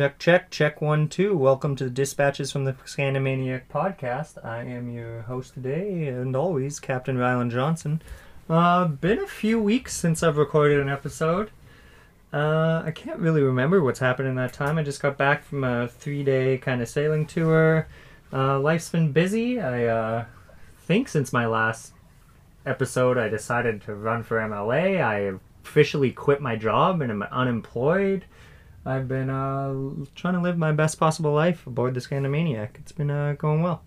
Check, check, check one, two. Welcome to the Dispatches from the Scandamaniac podcast. I am your host today, and always, Captain Rylan Johnson. Uh, been a few weeks since I've recorded an episode. Uh, I can't really remember what's happened in that time. I just got back from a three day kind of sailing tour. Uh, life's been busy. I uh, think since my last episode, I decided to run for MLA. I officially quit my job and am unemployed. I've been uh, trying to live my best possible life aboard the Scandamaniac. It's been uh, going well.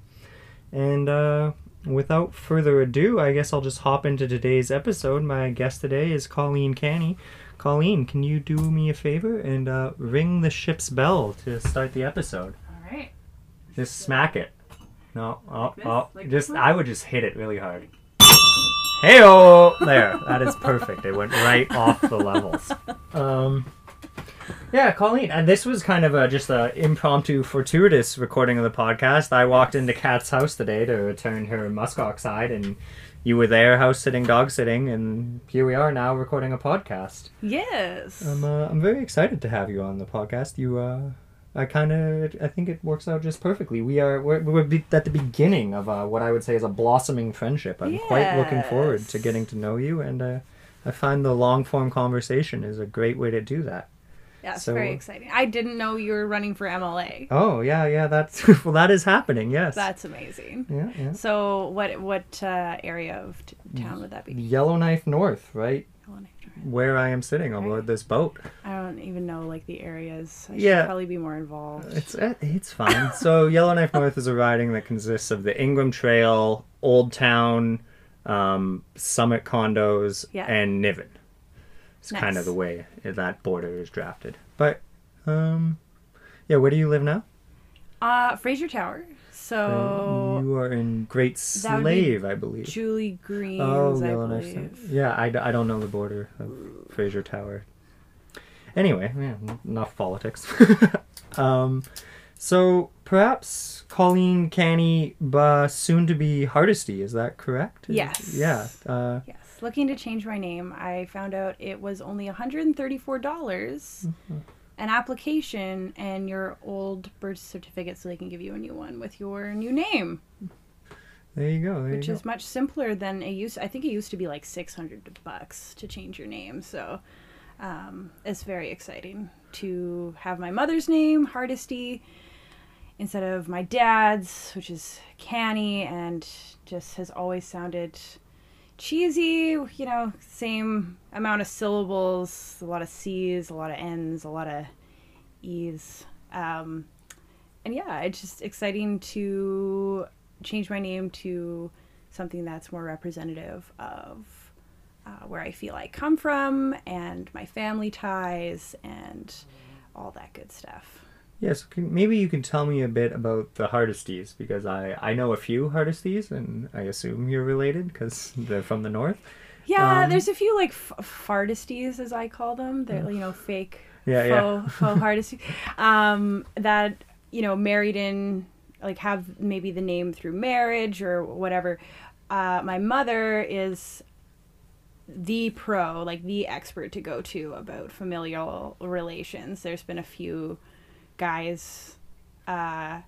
And uh, without further ado, I guess I'll just hop into today's episode. My guest today is Colleen Canny. Colleen, can you do me a favor and uh, ring the ship's bell to start the episode? All right. Just smack it. No, oh, this? oh, Like just this? I would just hit it really hard. Heyo! There, that is perfect. It went right off the levels. Um, yeah, Colleen, and this was kind of a just a impromptu, fortuitous recording of the podcast. I walked into Kat's house today to return her muskox hide, and you were there, house sitting, dog sitting, and here we are now recording a podcast. Yes. I'm uh, I'm very excited to have you on the podcast. You uh, I kind of I think it works out just perfectly. We are we're, we're be- at the beginning of uh, what I would say is a blossoming friendship. I'm quite looking forward to getting to know you, and uh, I find the long form conversation is a great way to do that. Yeah, it's so- very exciting. I didn't know you were running for MLA. Oh yeah, yeah, that's well that is happening. Yes. That's amazing. yeah, yeah. So, what what uh, area of t- town would that be? Yellowknife North, right Yellowknife where I am sitting on board this boat. I don't even know like the areas. I Yeah. should probably be more involved. It's uh, it's fine. so Yellowknife North is a riding that consists of the Ingraham Trail, Old Town, um, Summit condos, Yeah. and Niven. It's kind of the way that border is drafted. But um, yeah, where do you live now? Uh, Fraser Tower. So you are in Great would be Slave, I believe. Julie Green. Oh, I Yellowknife. believe. Tower. Yeah, I, I don't know the border of Fraser Tower. Anyway, yeah, enough politics. um, so perhaps Colleen Canny, uh, soon to be Hardesty. Is that correct? Yes. Yeah. Uh, Yes, looking to change my name. I found out it was only $134 Mm-hmm. an application and your old birth certificate so they can give you a new one with your new name, there you go. There which you is much simpler than it used I think it used to be like 600 bucks to change your name. So, um, it's very exciting to have my mother's name, Hardesty, instead of my dad's, which is Canny, and just has always sounded cheesy. You know, same amount of syllables, a lot of C's, a lot of N's, a lot of E's. Um, and yeah, it's just exciting to change my name to something that's more representative of uh, where I feel I come from and my family ties and all that good stuff. Yes. can, maybe you can tell me a bit about the Hardesties because I I know a few Hardesties and I assume you're related because they're from the north. Yeah, Um, there's a few like f- fardesties, as I call them. They're you know fake Yeah, yeah. faux, faux hardesty, um, that you know married in like have maybe the name through marriage or whatever. Uh, my mother is the pro, like the expert to go to about familial relations. There's been a few guys uh,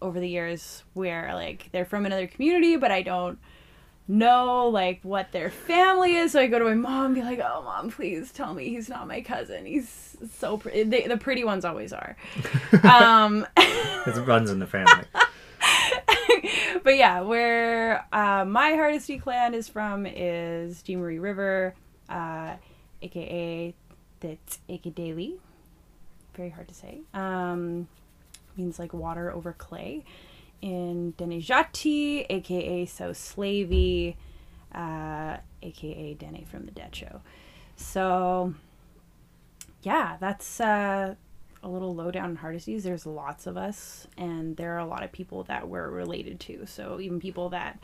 over the years where like they're from another community, but I don't know like what their family is. So I go to my mom and be like, "Oh, mom, please tell me he's not my cousin. He's so pretty." They, the pretty ones always are. um, It runs in the family. but yeah, where uh, my Hardesty clan is from is Jean Marie River, uh, aka that's aka Daily. Very hard to say. Um, means like water over clay. In Dene Zhatié, aka So Slavey, uh, aka Dene from the Dehcho. So, yeah, that's uh, a little low lowdown on Hardesties. There's lots of us, and there are a lot of people that we're related to. So even people that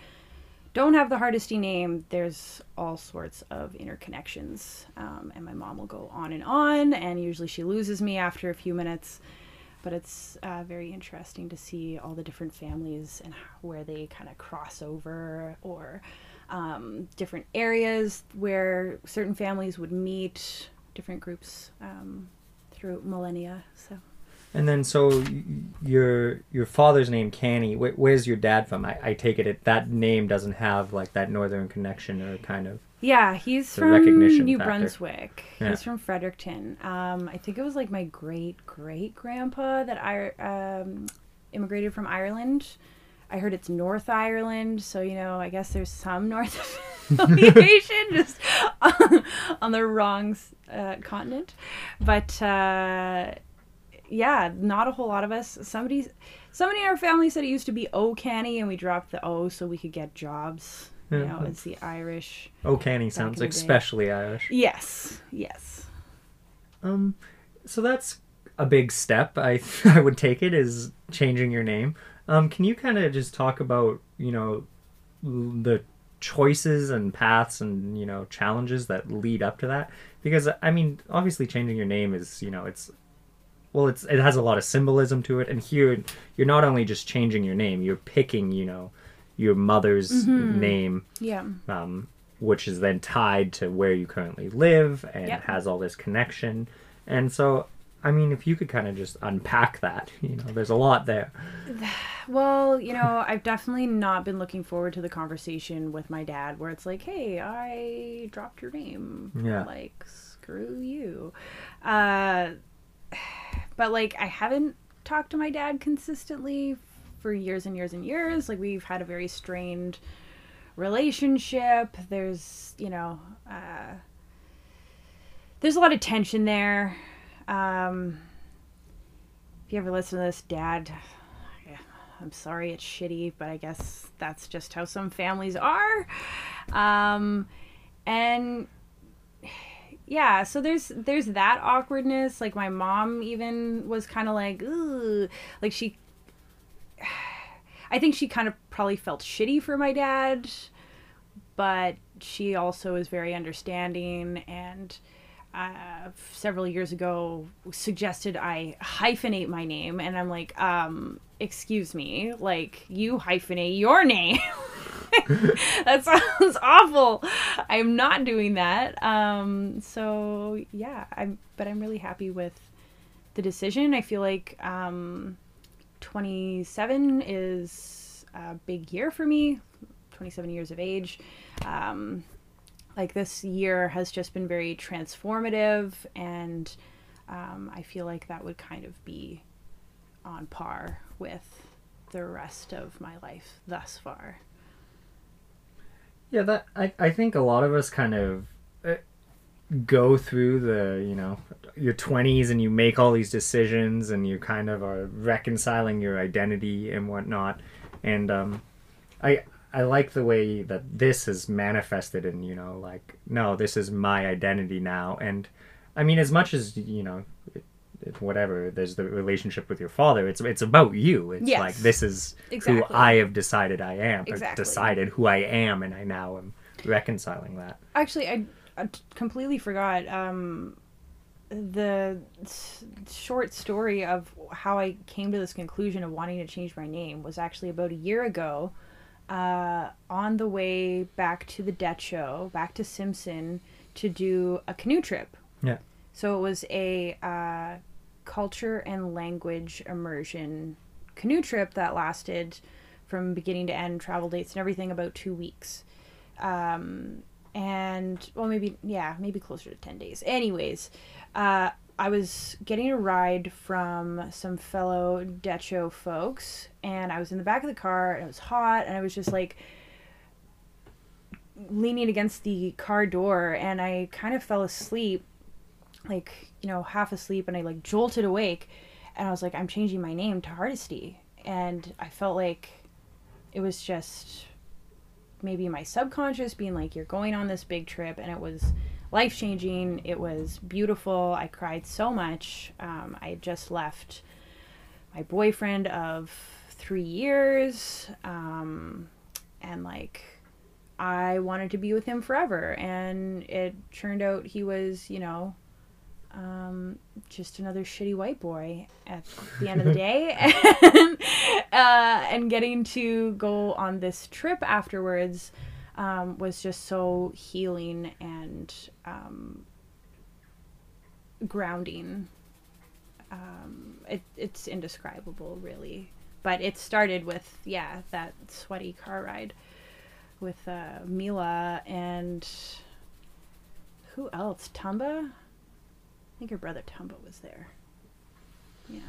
don't have the Hardesty name, there's all sorts of interconnections. Um, and my mom will go on and on, and usually she loses me after a few minutes. But it's uh, very interesting to see all the different families and where they kind of cross over, or um, different areas where certain families would meet, different groups um, through millennia. So And then so your your father's name Canny. Wh- where's your dad from? I, I take it, it that name doesn't have like that northern connection or kind of. Yeah, he's from recognition New factor. Brunswick. Yeah. He's from Fredericton. Um, I think it was like my great great grandpa that I um, immigrated from Ireland. I heard it's North Ireland, so you know, I guess there's some North affiliation, just on, on the wrong uh, continent. But uh, yeah, not a whole lot of us. Somebody, somebody in our family said it used to be O Canny, and we dropped the O so we could get jobs. You Yeah. know, it's the Irish. Oh, Canny sounds especially Irish. Yes, yes. Um, so that's a big step. I I would take it is changing your name. Um, can you kind of just talk about you know the choices and paths and you know challenges that lead up to that? Because I mean, obviously, changing your name is you know it's well, it's it has a lot of symbolism to it, and here you're not only just changing your name, you're picking you know your mother's name Yeah. um, which is then tied to where you currently live and Yep. has all this connection. And so, I mean, if you could kind of just unpack that, you know, there's a lot there. Well, you know, I've definitely not been looking forward to the conversation with my dad where it's like, hey, I dropped your name. Yeah. Like, screw you. Uh, but, like, I haven't talked to my dad consistently for years and years and years. Like, we've had a very strained relationship. There's, you know, uh, there's a lot of tension there. Um, if you ever listen to this, Dad, I'm sorry it's shitty, but I guess that's just how some families are. Um, and yeah, so there's there's that awkwardness. Like my mom even was kind of like, Ooh, like she. I think she kind of probably felt shitty for my dad, but she also is very understanding and uh, several years ago suggested I hyphenate my name, and I'm like, um, excuse me, like you hyphenate your name. that sounds awful. I'm not doing that. Um, so yeah, I'm, but I'm really happy with the decision. I feel like um, 27 is a big year for me. 27 years of age. Um, like this year has just been very transformative and um, i feel like that would kind of be on par with the rest of my life thus far Yeah, that I, I think a lot of us kind of uh, go through the, you know, your 20s and you make all these decisions and you kind of are reconciling your identity and whatnot. And um, I I like the way that this is manifested in, you know, like, no, this is my identity now. And I mean, as much as, you know, whatever, there's the relationship with your father, it's it's about you. It's Yes. like, this is who I have decided I am. or Exactly. Decided who I am, and I now am reconciling that. actually I completely forgot um, the s- short story of how i came to this conclusion of wanting to change my name was actually about a year ago uh, on the way back to the Dehcho back to simpson to do a canoe trip Yeah. So it was a uh, culture and language immersion canoe trip that lasted from beginning to end, travel dates and everything, about two weeks. Um, and, well, maybe, yeah, maybe closer to 10 days. Anyways, uh, I was getting a ride from some fellow Dehcho folks, and I was in the back of the car, and it was hot, and I was just like, leaning against the car door and I kind of fell asleep like you know half asleep and I like jolted awake and I was like I'm changing my name to Hardesty. And I felt like it was just maybe my subconscious being like you're going on this big trip and it was life changing it was beautiful. I cried so much. Um, I had just left my boyfriend of three years um, and like I wanted to be with him forever. And it turned out he was, you know, um, just another shitty white boy at the end of the day. and, uh, and getting to go on this trip afterwards um, was just so healing and um, grounding um, it, it's indescribable, really. But it started with yeah that sweaty car ride with uh, Mila and who else? Tumba. I think her brother Tumba was there. Yeah.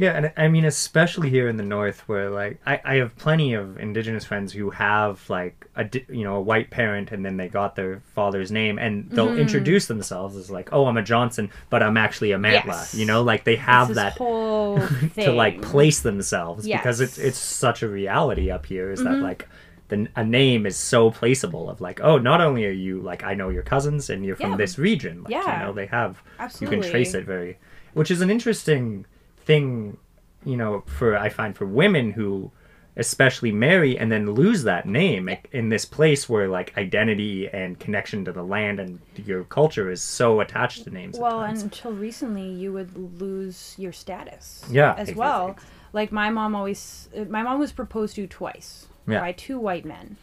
Yeah, and I mean, especially here in the north, where like I, I have plenty of indigenous friends who have like a you know a white parent, and then they got their father's name, and they'll Mm-hmm. introduce themselves as like, oh, I'm a Johnson, but I'm actually a Mantla. Yes. You know, like they have that to like place themselves because it's Mm-hmm. it's such a reality up here is that like the a name is so placeable of like oh not only are you like I know your cousins and you're from Yeah. this region like you Yeah. know they have Absolutely. you can trace it very which is an interesting thing you know for I find for women who especially marry and then lose that name in this place where like identity and connection to the land and your culture is so attached to names Well, until recently, you would lose your status. Yeah, As exactly. well. Like my mom always, my mom was proposed to twice Yeah. by two white men,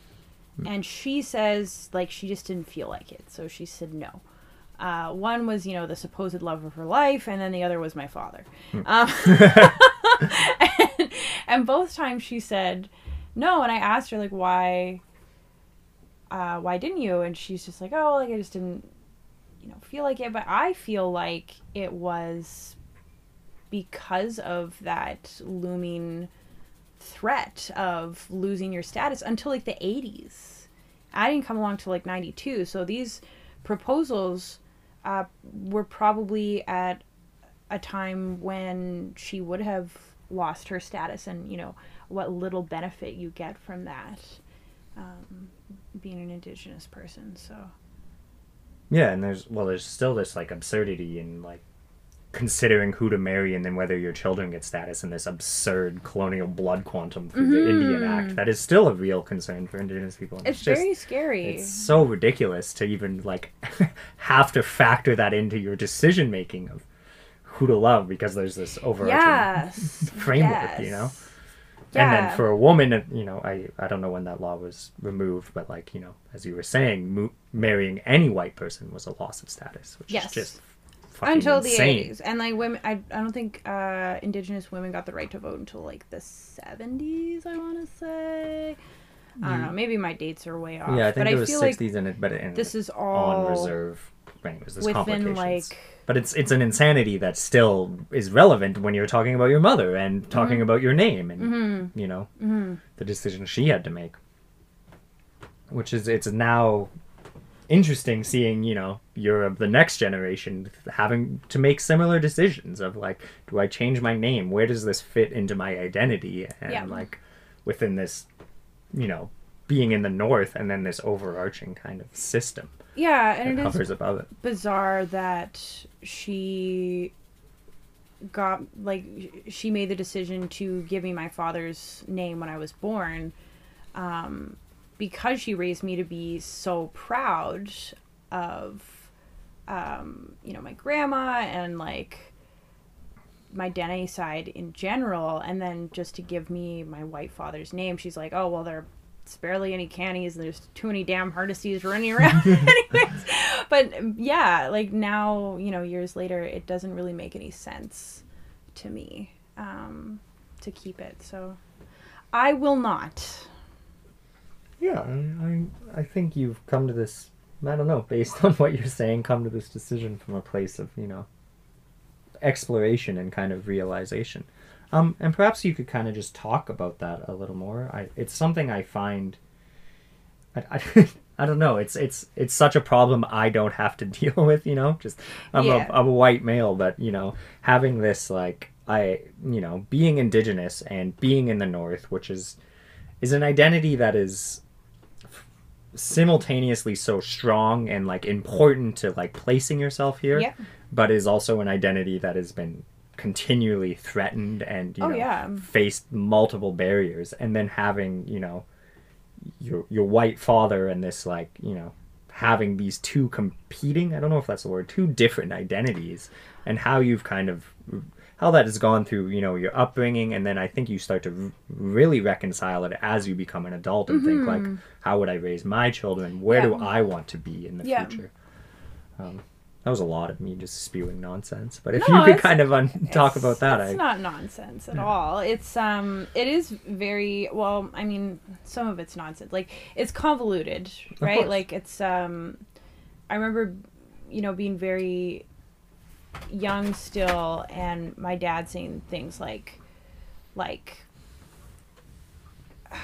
and she says like she just didn't feel like it, so she said no. Uh, one was, you know, the supposed love of her life, and then the other was my father. Um, and, and both times she said no, and I asked her like why, uh, why didn't you? And she's just like, oh, like I just didn't, you know, feel like it. But I feel like it was because of that looming threat of losing your status until like the 80s. I didn't come along till like 92. So these proposals uh, were probably at a time when she would have lost her status and, you know, what little benefit you get from that um, being an indigenous person. So, Yeah, and there's well, there's still this like absurdity in like considering who to marry and then whether your children get status in this absurd colonial blood quantum through the mm-hmm. Indian Act. That is still a real concern for Indigenous people. and it's, just very scary. it's so ridiculous to even like have to factor that into your decision making of who to love because there's this overarching yes. framework, you know. yes. And then for a woman, uh, you know, I, I don't know when that law was removed, but like, you know, as you were saying, mo- marrying any white person was a loss of status, which Yes. is just until insane. the 80s and like women I, I don't think uh indigenous women got the right to vote until like the 70s i want to say i don't know maybe my dates are way off Yeah, I think but there i was 60s like in it, but in this is on all reserve. It was this within complications. like But it's it's an insanity that still is relevant when you're talking about your mother and talking Mm-hmm. about your name and you know the decision she had to make. Which is it's now interesting seeing you know you're of the next generation having to make similar decisions of like do I change my name where does this fit into my identity and Yeah. like within this you know being in the north and then this overarching kind of system yeah and it is covers above it. bizarre that she got like she made the decision to give me my father's name when I was born um, because she raised me to be so proud of um, you know my grandma and like my Dene side in general and then just to give me my white father's name she's like oh well there it's barely any cannies and there's too many damn Hardesty's running around. Anyways but yeah like now you know years later it doesn't really make any sense to me um, to keep it so I will not Yeah, I, I I think you've come to this. I don't know, based on what you're saying, come to this decision from a place of you know exploration and kind of realization. Um, and perhaps you could kind of just talk about that a little more. I, it's something I find. I, I, I don't know. It's it's it's such a problem I don't have to deal with. You know, just I'm Yeah. a I'm a white male, but you know, having this like I you know being indigenous and being in the north, which is is an identity that is simultaneously so strong and like important to like placing yourself here Yeah. but is also an identity that has been continually threatened and you Oh, know yeah. faced multiple barriers and then having you know your your white father and this like you know having these two competing i don't know if that's the word two different identities and how you've kind of how that has gone through you know your upbringing and then i think you start to r- really reconcile it as you become an adult and think like how would i raise my children where do Mm-hmm. I want to be in the Yeah. future um, That was a lot of me just spewing nonsense. But if No, you could kind of un- talk about that, It's I not nonsense at Yeah. all. It's um, it is very well. I mean, some of it's nonsense. Like it's convoluted, right? Like it's um, I remember, you know, being very young still, and my dad saying things like, like.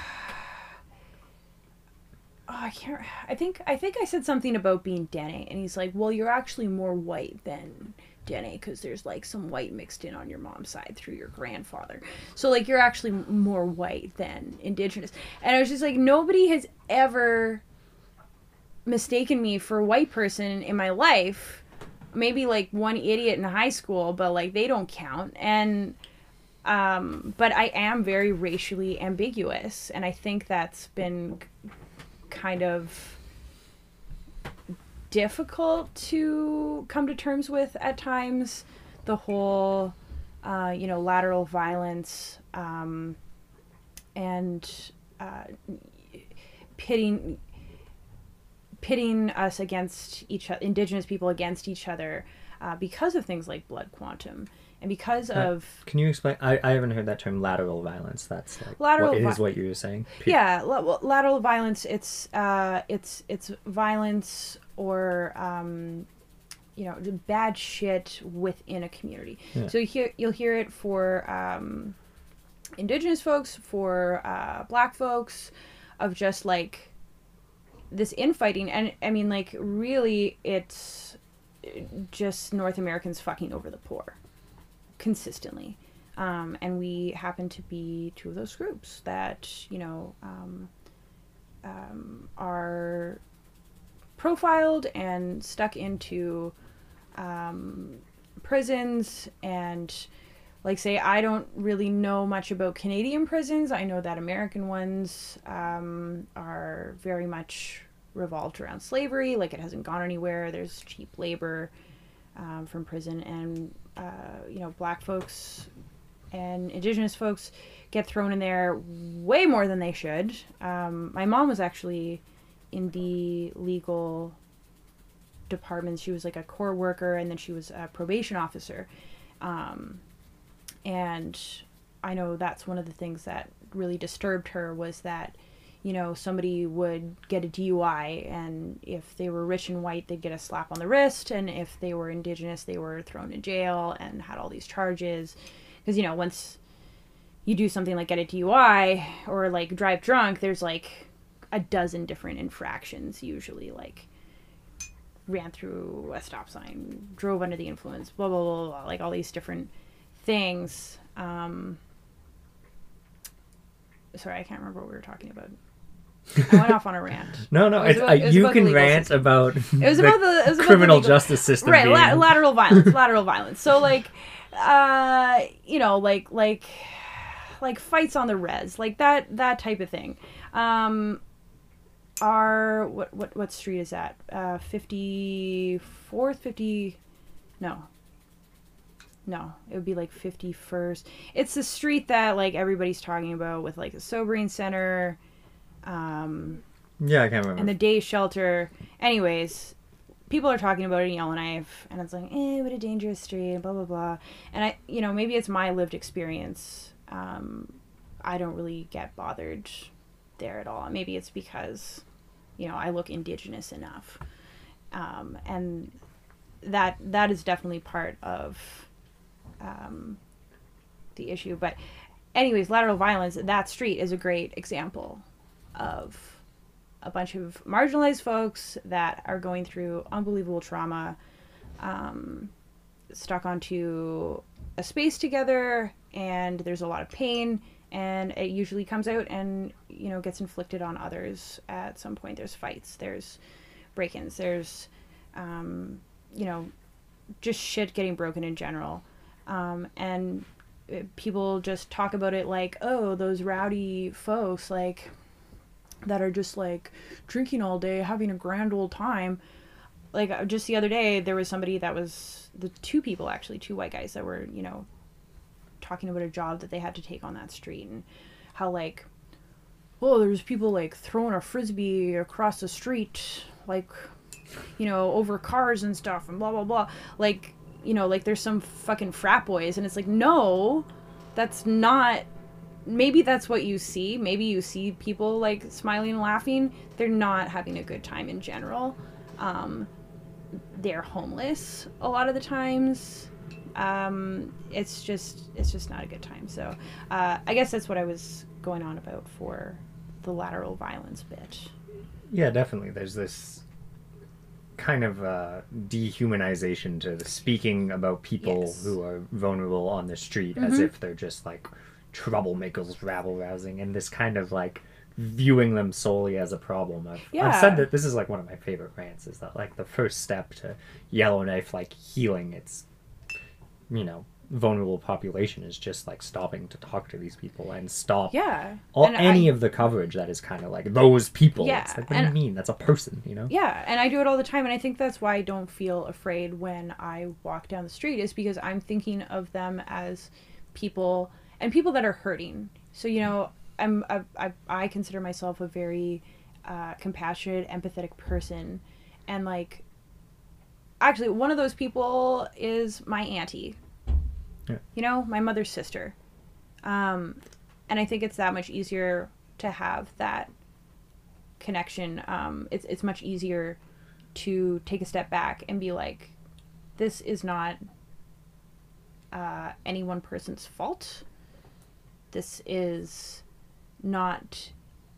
Oh, I can't. I think I think I said something about being Dene, and he's like, "Well, you're actually more white than Dene because there's like some white mixed in on your mom's side through your grandfather. So like you're actually more white than indigenous." And I was just like, nobody has ever mistaken me for a white person in my life. Maybe like one idiot in high school, but like they don't count. And um, but I am very racially ambiguous, and I think that's been kind of difficult to come to terms with at times. The whole, uh, you know, lateral violence um, and uh, pitting pitting us against each other, indigenous people against each other, uh, because of things like blood quantum and because Uh, of Can you explain? I, I haven't heard that term lateral violence. That's like Lateral what, vi- is what you were saying. Pe- yeah la- lateral violence it's uh it's it's violence or um you know bad shit within a community Yeah. so you hear you'll hear it for um indigenous folks for uh black folks of just like this infighting and i mean like really it's just north americans fucking over the poor consistently. Um, and we happen to be two of those groups that you know um, um, are profiled and stuck into um, prisons and like say i don't really know much about canadian prisons i know that american ones um, are very much revolved around slavery like it hasn't gone anywhere there's cheap labor um, from prison and uh, you know black folks and indigenous folks get thrown in there way more than they should. Um, my mom was actually in the legal department. She was like a core worker, and then she was a probation officer. Um, and I know that's one of the things that really disturbed her was that, you know, somebody would get a DUI, and if they were rich and white, they'd get a slap on the wrist, and if they were indigenous, they were thrown in jail and had all these charges. Because you know once you do something like get a DUI or like drive drunk, there's like a dozen different infractions usually like ran through a stop sign, drove under the influence, blah blah blah, blah like all these different things. Um, sorry, I can't remember what we were talking about. I went off on a rant. No, no. About- uh, you can rant system. about It was about the, it was about the criminal justice system. right la- lateral violence lateral violence so like uh you know like like like fights on the res like that that type of thing um our what what what street is that uh 54th 50 no no it would be like 51st it's the street that like everybody's talking about with like the sobering center um yeah, I can't remember. and the day shelter. Anyways, people are talking about it in Yellowknife, and it's like, eh, what a dangerous street, blah blah blah. And I, you know, maybe it's my lived experience. Um, I don't really get bothered there at all. Maybe it's because, you know, I look indigenous enough, um, and that that is definitely part of um, the issue. But, anyways, lateral violence. That street is a great example of a bunch of marginalized folks that are going through unbelievable trauma, um, stuck onto a space together, and there's a lot of pain, and it usually comes out and you know gets inflicted on others at some point. There's fights, there's break-ins, there's um, you know just shit getting broken in general, um, and uh, people just talk about it like, oh, those rowdy folks, like that are just like drinking all day, having a grand old time. Like uh, just the other day, there was somebody that was the two people actually, two white guys that were you know talking about a job that they had to take on that street and how like oh there's people like throwing a frisbee across the street like you know, over cars and stuff and blah blah blah. Like, you know, like there's some fucking frat boys and it's like, no, that's not maybe that's what you see. Maybe you see people like smiling and laughing. They're not having a good time in general. Um, they're homeless a lot of the times. Um, it's just it's just not a good time. So uh, I guess that's what I was going on about for the lateral violence bit. Yeah, definitely. There's this kind of uh, dehumanization to the speaking about people Yes. who are vulnerable on the street as Mhm. if they're just like troublemakers, rabble rousing, and this kind of like viewing them solely as a problem. I've, I've said that this is like one of my favorite rants is that like the first step to Yellowknife like healing its you know vulnerable population is just like stopping to talk to these people and stop Yeah. all, And any I- of the coverage that is kind of like those people. Yeah, It's like, what do you mean? That's a person, you know? Yeah, and I do it all the time, and I think that's why I don't feel afraid when I walk down the street, is because I'm thinking of them as people and people that are hurting. So you know, I'm I I, I consider myself a very uh, compassionate, empathetic person, and like, actually, one of those people is my auntie. Yeah. You know, my mother's sister, um, and I think it's that much easier to have that connection. Um, it's it's much easier to take a step back and be like, this is not uh, any one person's fault. This is not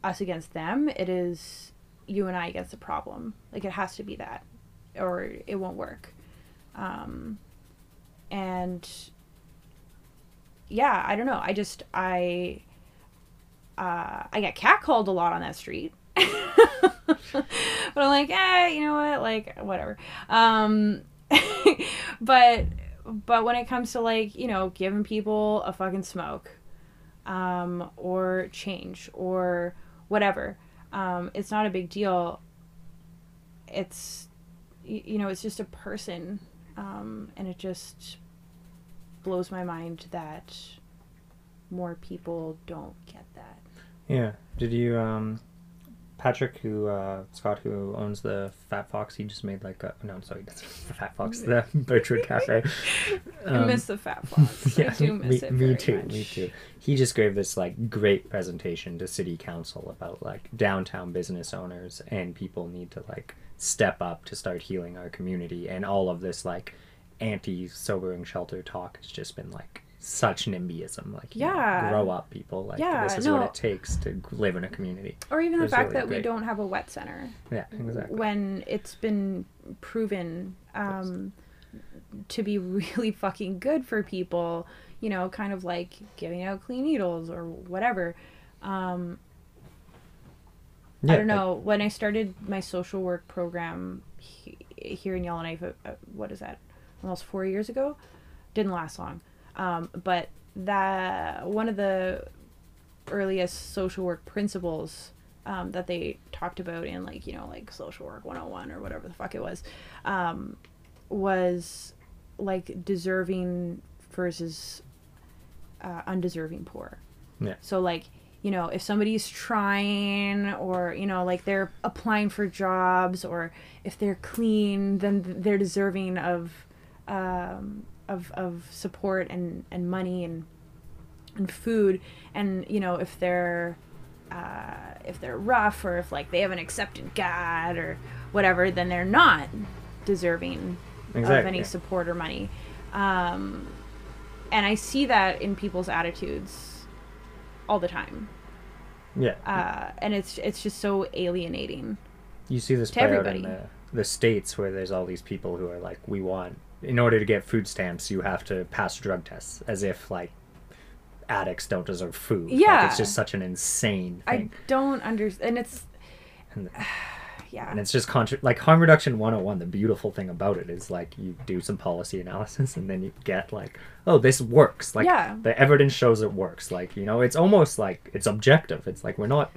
us against them. It is you and I against the problem. Like it has to be that, or it won't work. Um, and yeah, I don't know. I just I uh, I get catcalled a lot on that street. but I'm like, eh, you know what? Like, whatever. Um, but but when it comes to like, you know, giving people a fucking smoke, um, or change or whatever, um, it's not a big deal. It's you know, it's just a person, um, and it just blows my mind that more people don't get that. Yeah. Did you, um, Patrick, who, uh, Scott, who owns the Fat Fox, he just made like a, no, sorry, that's the Fat Fox, the Bertrand Cafe. I Um, miss the fat fox. I do miss me, it. me too, much. me too. He just gave this like great presentation to city council about like downtown business owners and people need to like step up to start healing our community and all of this like anti sobering shelter talk has just been like such NIMBYism. Like, you know, Yeah. grow up, people. Like, Yeah, this is no. what it takes to live in a community. Or even the fact really that we don't have a wet center Yeah, exactly. when it's been proven um, to be really fucking good for people. You know, kind of like giving out clean needles or whatever. Um, I don't know. when I started my social work program he, here in Yellowknife, uh, uh, what is that? Almost four years ago. Didn't last long, um, but that one of the earliest social work principles um, that they talked about in like you know like social work 101 or whatever the fuck it was um, was like deserving versus uh, undeserving poor Yeah. so like you know if somebody's trying or you know like they're applying for jobs or if they're clean then they're deserving of um, of of support and and money and and food. And you know if they're uh, if they're rough or if like they haven't accepted God or whatever then they're not deserving of any support or money. Um, and I see that in people's attitudes all the time. Yeah. uh, and it's it's just so alienating You see this play out in the, the states where there's all these people who are like, we want, in order to get food stamps, you have to pass drug tests, as if like addicts don't deserve food. Like, Yeah. it's just such an insane I don't understand and it's And, yeah and it's just contra- like harm reduction 101. The beautiful thing about it is like you do some policy analysis and then you get like, oh, this works. Like Yeah. the evidence shows it works. Like, you know, it's almost like it's objective. It's like we're not.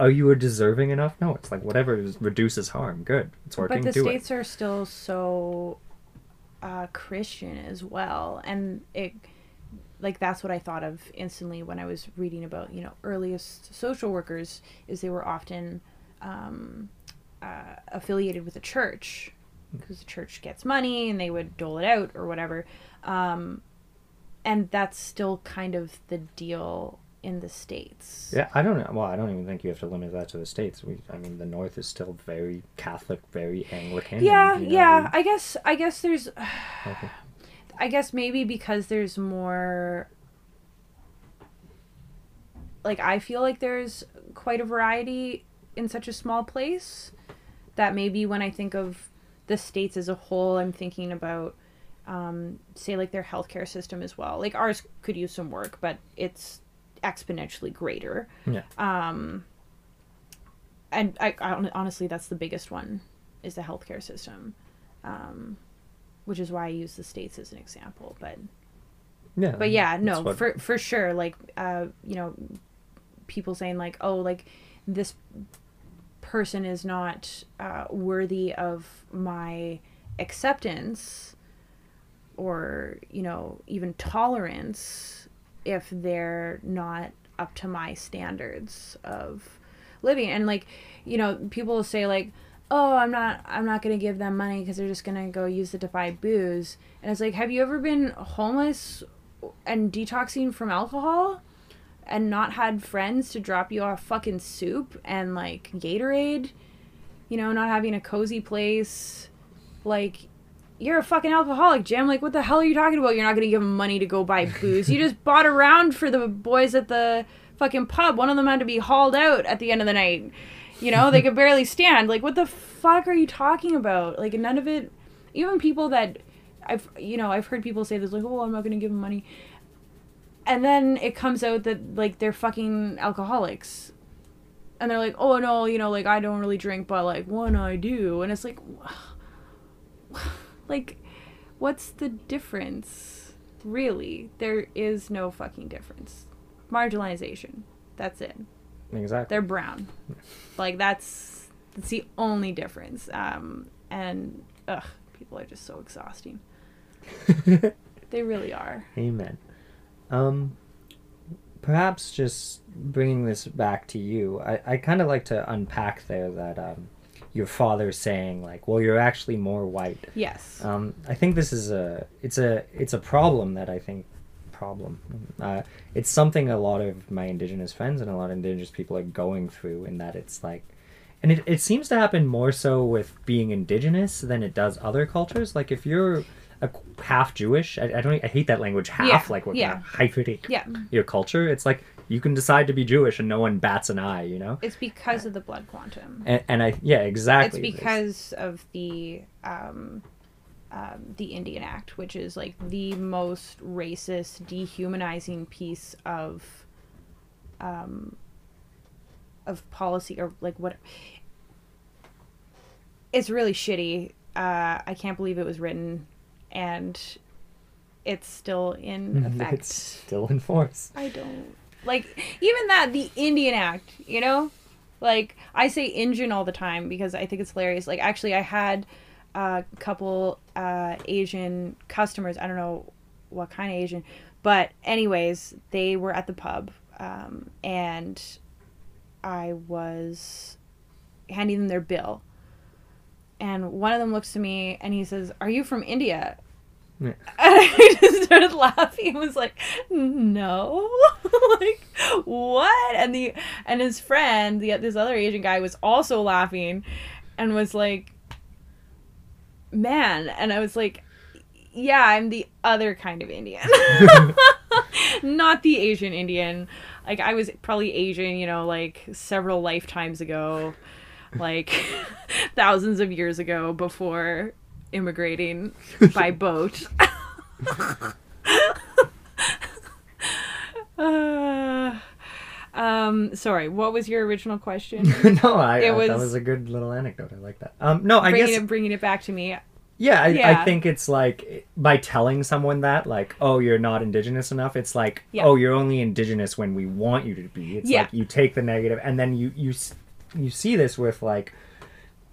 Are you deserving enough? No, it's like whatever reduces harm. Good, it's working. but the do it. states are still so uh, Christian as well, and it like that's what I thought of instantly when I was reading about you know earliest social workers is they were often um, uh, affiliated with a church because the church gets money and they would dole it out or whatever. Um, and that's still kind of the deal in the states. Yeah, I don't know. Well, I don't even think you have to limit that to the states. We, I mean, the North is still very Catholic, very Anglican. Yeah, and, you know, yeah. I guess I guess there's okay. I guess maybe because there's more like I feel like there's quite a variety in such a small place that maybe when I think of the states as a whole, I'm thinking about um, say like their healthcare system as well. Like ours could use some work, but it's exponentially greater. Yeah. Um, and I, I honestly, that's the biggest one is the healthcare system, um, which is why I use the states as an example. But Yeah. but yeah, no, what- for for sure. Like uh, you know, people saying like, oh, like this person is not uh, worthy of my acceptance or you know even tolerance if they're not up to my standards of living. And like you know people say like oh i'm not i'm not gonna give them money because they're just gonna go use it to buy booze. And it's like have you ever been homeless and detoxing from alcohol and not had friends to drop you off fucking soup and like gatorade? You know not having a cozy place? Like you're a fucking alcoholic, Jim. Like, what the hell are you talking about? You're not gonna give them money to go buy booze. you just bought around for the boys at the fucking pub. One of them had to be hauled out at the end of the night. You know, they could barely stand. Like, what the fuck are you talking about? Like, none of it. Even people that I've, you know, I've heard people say this, like, oh, I'm not gonna give them money. And then it comes out that like they're fucking alcoholics. And they're like, oh no, you know, like I don't really drink, but like when I do, and it's like, like what's the difference? Really there is no fucking difference. Marginalization. That's it. Exactly. they're brown. Like that's that's the only difference. Um and ugh people are just so exhausting. They really are. Amen. Um, perhaps just bringing this back to you, I, I kind of like to unpack there that um, your father saying like, well, you're actually more white. yes Um, I think this is a it's a it's a problem that I think problem. Uh, it's something a lot of my indigenous friends and a lot of indigenous people are going through in that it's like, and it, it seems to happen more so with being indigenous than it does other cultures. Like if you're a half Jewish, I, I don't I hate that language half Yeah, like what yeah. kind of yeah your culture. It's like you can decide to be Jewish and no one bats an eye, you know. it's because of the blood quantum And, and I yeah exactly. It's because of the um, um, the Indian Act, which is like the most racist, dehumanizing piece of um, of policy or like what. It's really shitty. Uh, I can't believe it was written, and it's still in effect. it's still in force. I don't like even that the Indian Act, you know? Like I say Indian all the time because I think it's hilarious. Like actually I had a couple uh Asian customers, I don't know what kind of Asian, but anyways, they were at the pub um and I was handing them their bill. And one of them looks to me and he says, "Are you from India?" Yeah. And I just started laughing. and was like, no, like what? And the and his friend, the this other Asian guy, was also laughing, and was like, man. And I was like, yeah, I'm the other kind of Indian, not the Asian Indian. Like I was probably Asian, you know, like several lifetimes ago, like thousands of years ago before immigrating by boat. Uh, um, sorry, what was your original question? no, I, It I- that was- was a good little anecdote. I like that. Um, no, I bringing guess it, bringing it back to me. yeah, I, I think it's like by telling someone that, like, oh, you're not indigenous enough. It's like, Yeah. oh, you're only indigenous when we want you to be. It's Yeah. like you take the negative, and then you you you see this with like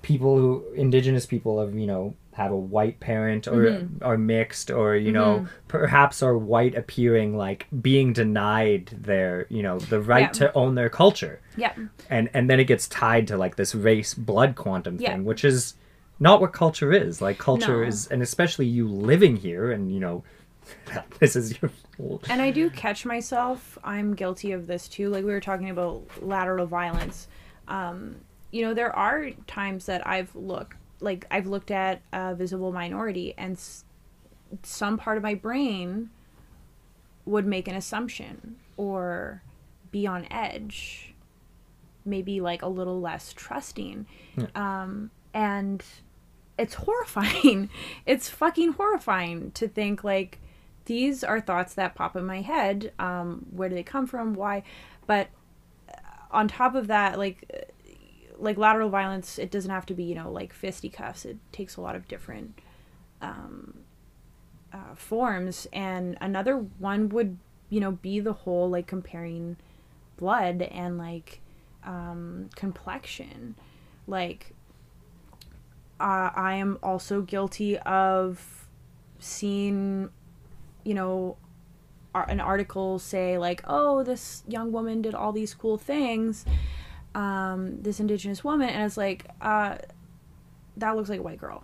people who indigenous people of you know have a white parent or Mm-hmm. are mixed or you know perhaps are white appearing like being denied their you know the right Yeah. to own their culture Yeah, and and then it gets tied to like this race blood quantum Yeah. thing which is not what culture is. Like culture No. is, and especially you living here, and you know, this is your. And I do catch myself. I'm guilty of this too. Like we were talking about lateral violence. Um, you know, there are times that I've looked, like I've looked at a visible minority, and s- some part of my brain would make an assumption or be on edge, maybe like a little less trusting, um, and it's horrifying. it's fucking horrifying to think like these are thoughts that pop in my head. Um, where do they come from? Why? But uh, on top of that, like like lateral violence, it doesn't have to be you know like fisticuffs. It takes a lot of different um, uh, forms, and another one would you know be the whole like comparing blood and like um, complexion, like uh, I am also guilty of seeing, you know, an article say like, "Oh, this young woman did all these cool things." Um, this indigenous woman, and it's like, uh, that looks like a white girl.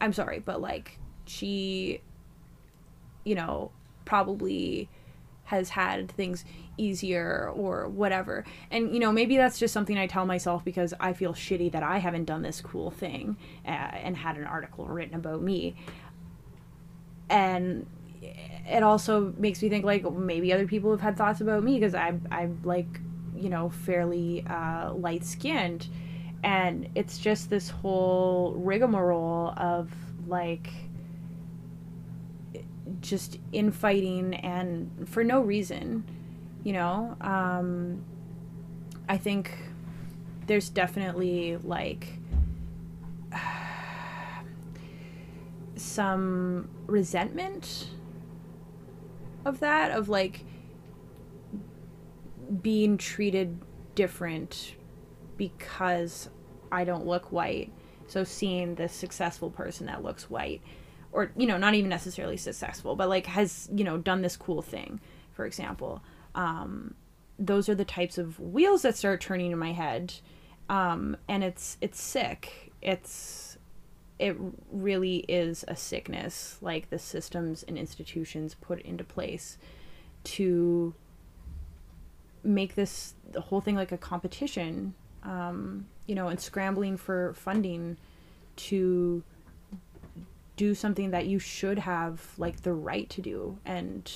I'm sorry, but like she, you know, probably has had things easier or whatever. And you know, maybe that's just something I tell myself because I feel shitty that I haven't done this cool thing uh, and had an article written about me. And it also makes me think like maybe other people have had thoughts about me because I I'm like, you know, fairly uh, light skinned and it's just this whole rigmarole of like just infighting and for no reason you know? Um i think there's definitely like some resentment of that of like being treated different because I don't look white. So seeing this successful person that looks white or you know, not even necessarily successful, but like has, you know, done this cool thing, for example. Um those are the types of wheels that start turning in my head. Um and it's it's sick. It's it really is a sickness like the systems and institutions put into place to make this the whole thing like a competition um, you know and scrambling for funding to do something that you should have like the right to do and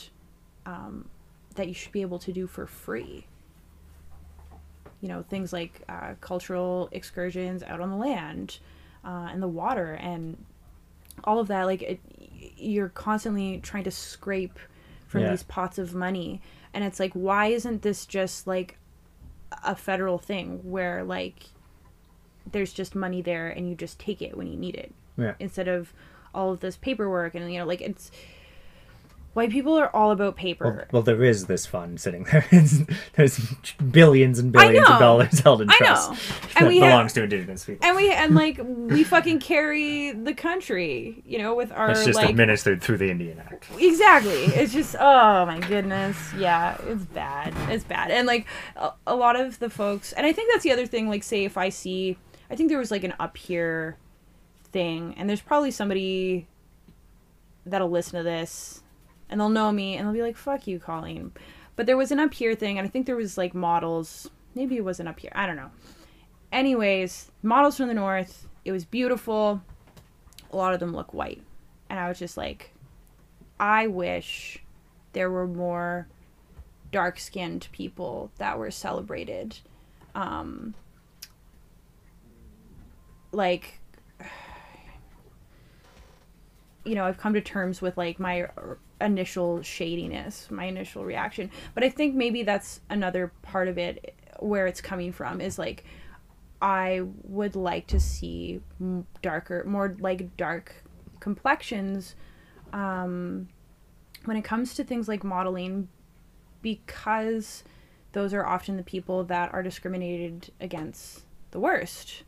um, that you should be able to do for free you know things like uh, cultural excursions out on the land uh, and the water and all of that like it, you're constantly trying to scrape from Yeah. these pots of money and it's like why isn't this just like a federal thing where like there's just money there and you just take it when you need it Yeah. instead of all of this paperwork and you know like it's white people are all about paper Well, well, there is this fund sitting there. There's billions and billions of dollars held in trust know. that we have- belongs to indigenous people. and we and like we fucking carry the country you know with our It's just like administered through the Indian Act. exactly it's just oh my goodness yeah it's bad it's bad and like a, a lot of the folks and i think that's the other thing like say if i see i think there was like an up here thing and there's probably somebody that'll listen to this and they'll know me and they'll be like fuck you colleen. But there was an up here thing and i think there was like models. Maybe it wasn't up here. I don't know. Anyways models from the north it was beautiful. A lot of them look white. And i was just like I wish there were more dark skinned people that were celebrated. Um, like, you know, I've come to terms with like my initial shadiness, my initial reaction. But I think maybe that's another part of it where it's coming from is like, I would like to see darker, more like dark complexions um, when it comes to things like modeling, because those are often the people that are discriminated against the worst.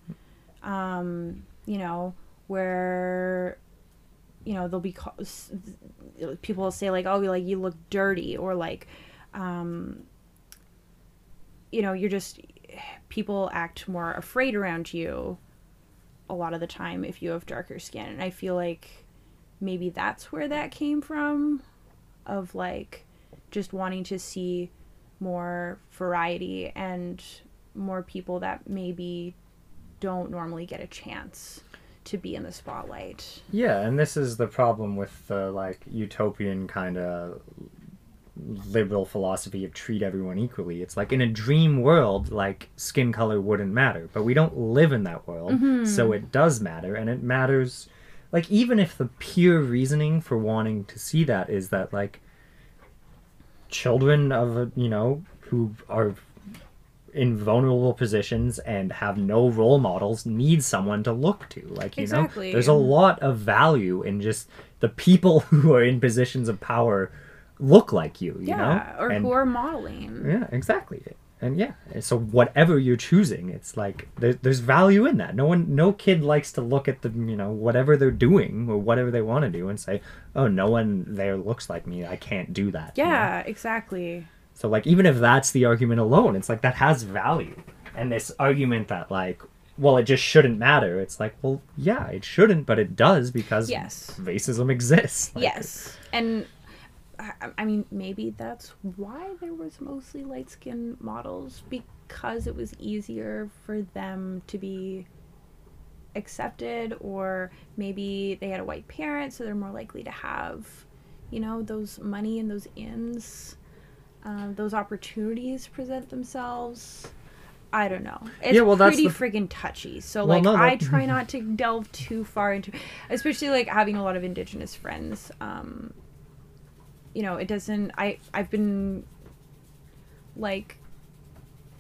Um, you know, where you know they'll be call- people will say like, "Oh, like you look dirty," or like, um, you know, you're just people act more afraid around you a lot of the time if you have darker skin. And I feel like maybe that's where that came from of like just wanting to see more variety and more people that maybe don't normally get a chance to be in the spotlight. Yeah, and this is the problem with the like utopian kind of liberal philosophy of treat everyone equally. It's like in a dream world, like skin color wouldn't matter, but we don't live in that world, mm-hmm. so it does matter, and it matters. Like even if the pure reasoning for wanting to see that is that like children of you know who are in vulnerable positions and have no role models need someone to look to like you Exactly. know there's a lot of value in just the people who are in positions of power look like you you yeah, know or And- who are modeling. yeah exactly and yeah so whatever you're choosing it's like there, there's value in that no one no kid likes to look at the you know whatever they're doing or whatever they want to do and say oh no one there looks like me i can't do that you know? Yeah, exactly. So like even if that's the argument alone, it's like that has value. And this argument that like well it just shouldn't matter. It's like, well, yeah, it shouldn't, but it does because Yes. racism exists. Like, yes. And I, I mean, maybe that's why there was mostly light skinned models because it was easier for them to be accepted, or maybe they had a white parent, so they're more likely to have, you know, those money and those ins, um, those opportunities present themselves. I don't know. It's Yeah, well, that's pretty the- friggin' touchy. So Well, like, no, I try not to delve too far into, especially like having a lot of indigenous friends. Um, you know, it doesn't. I I've been like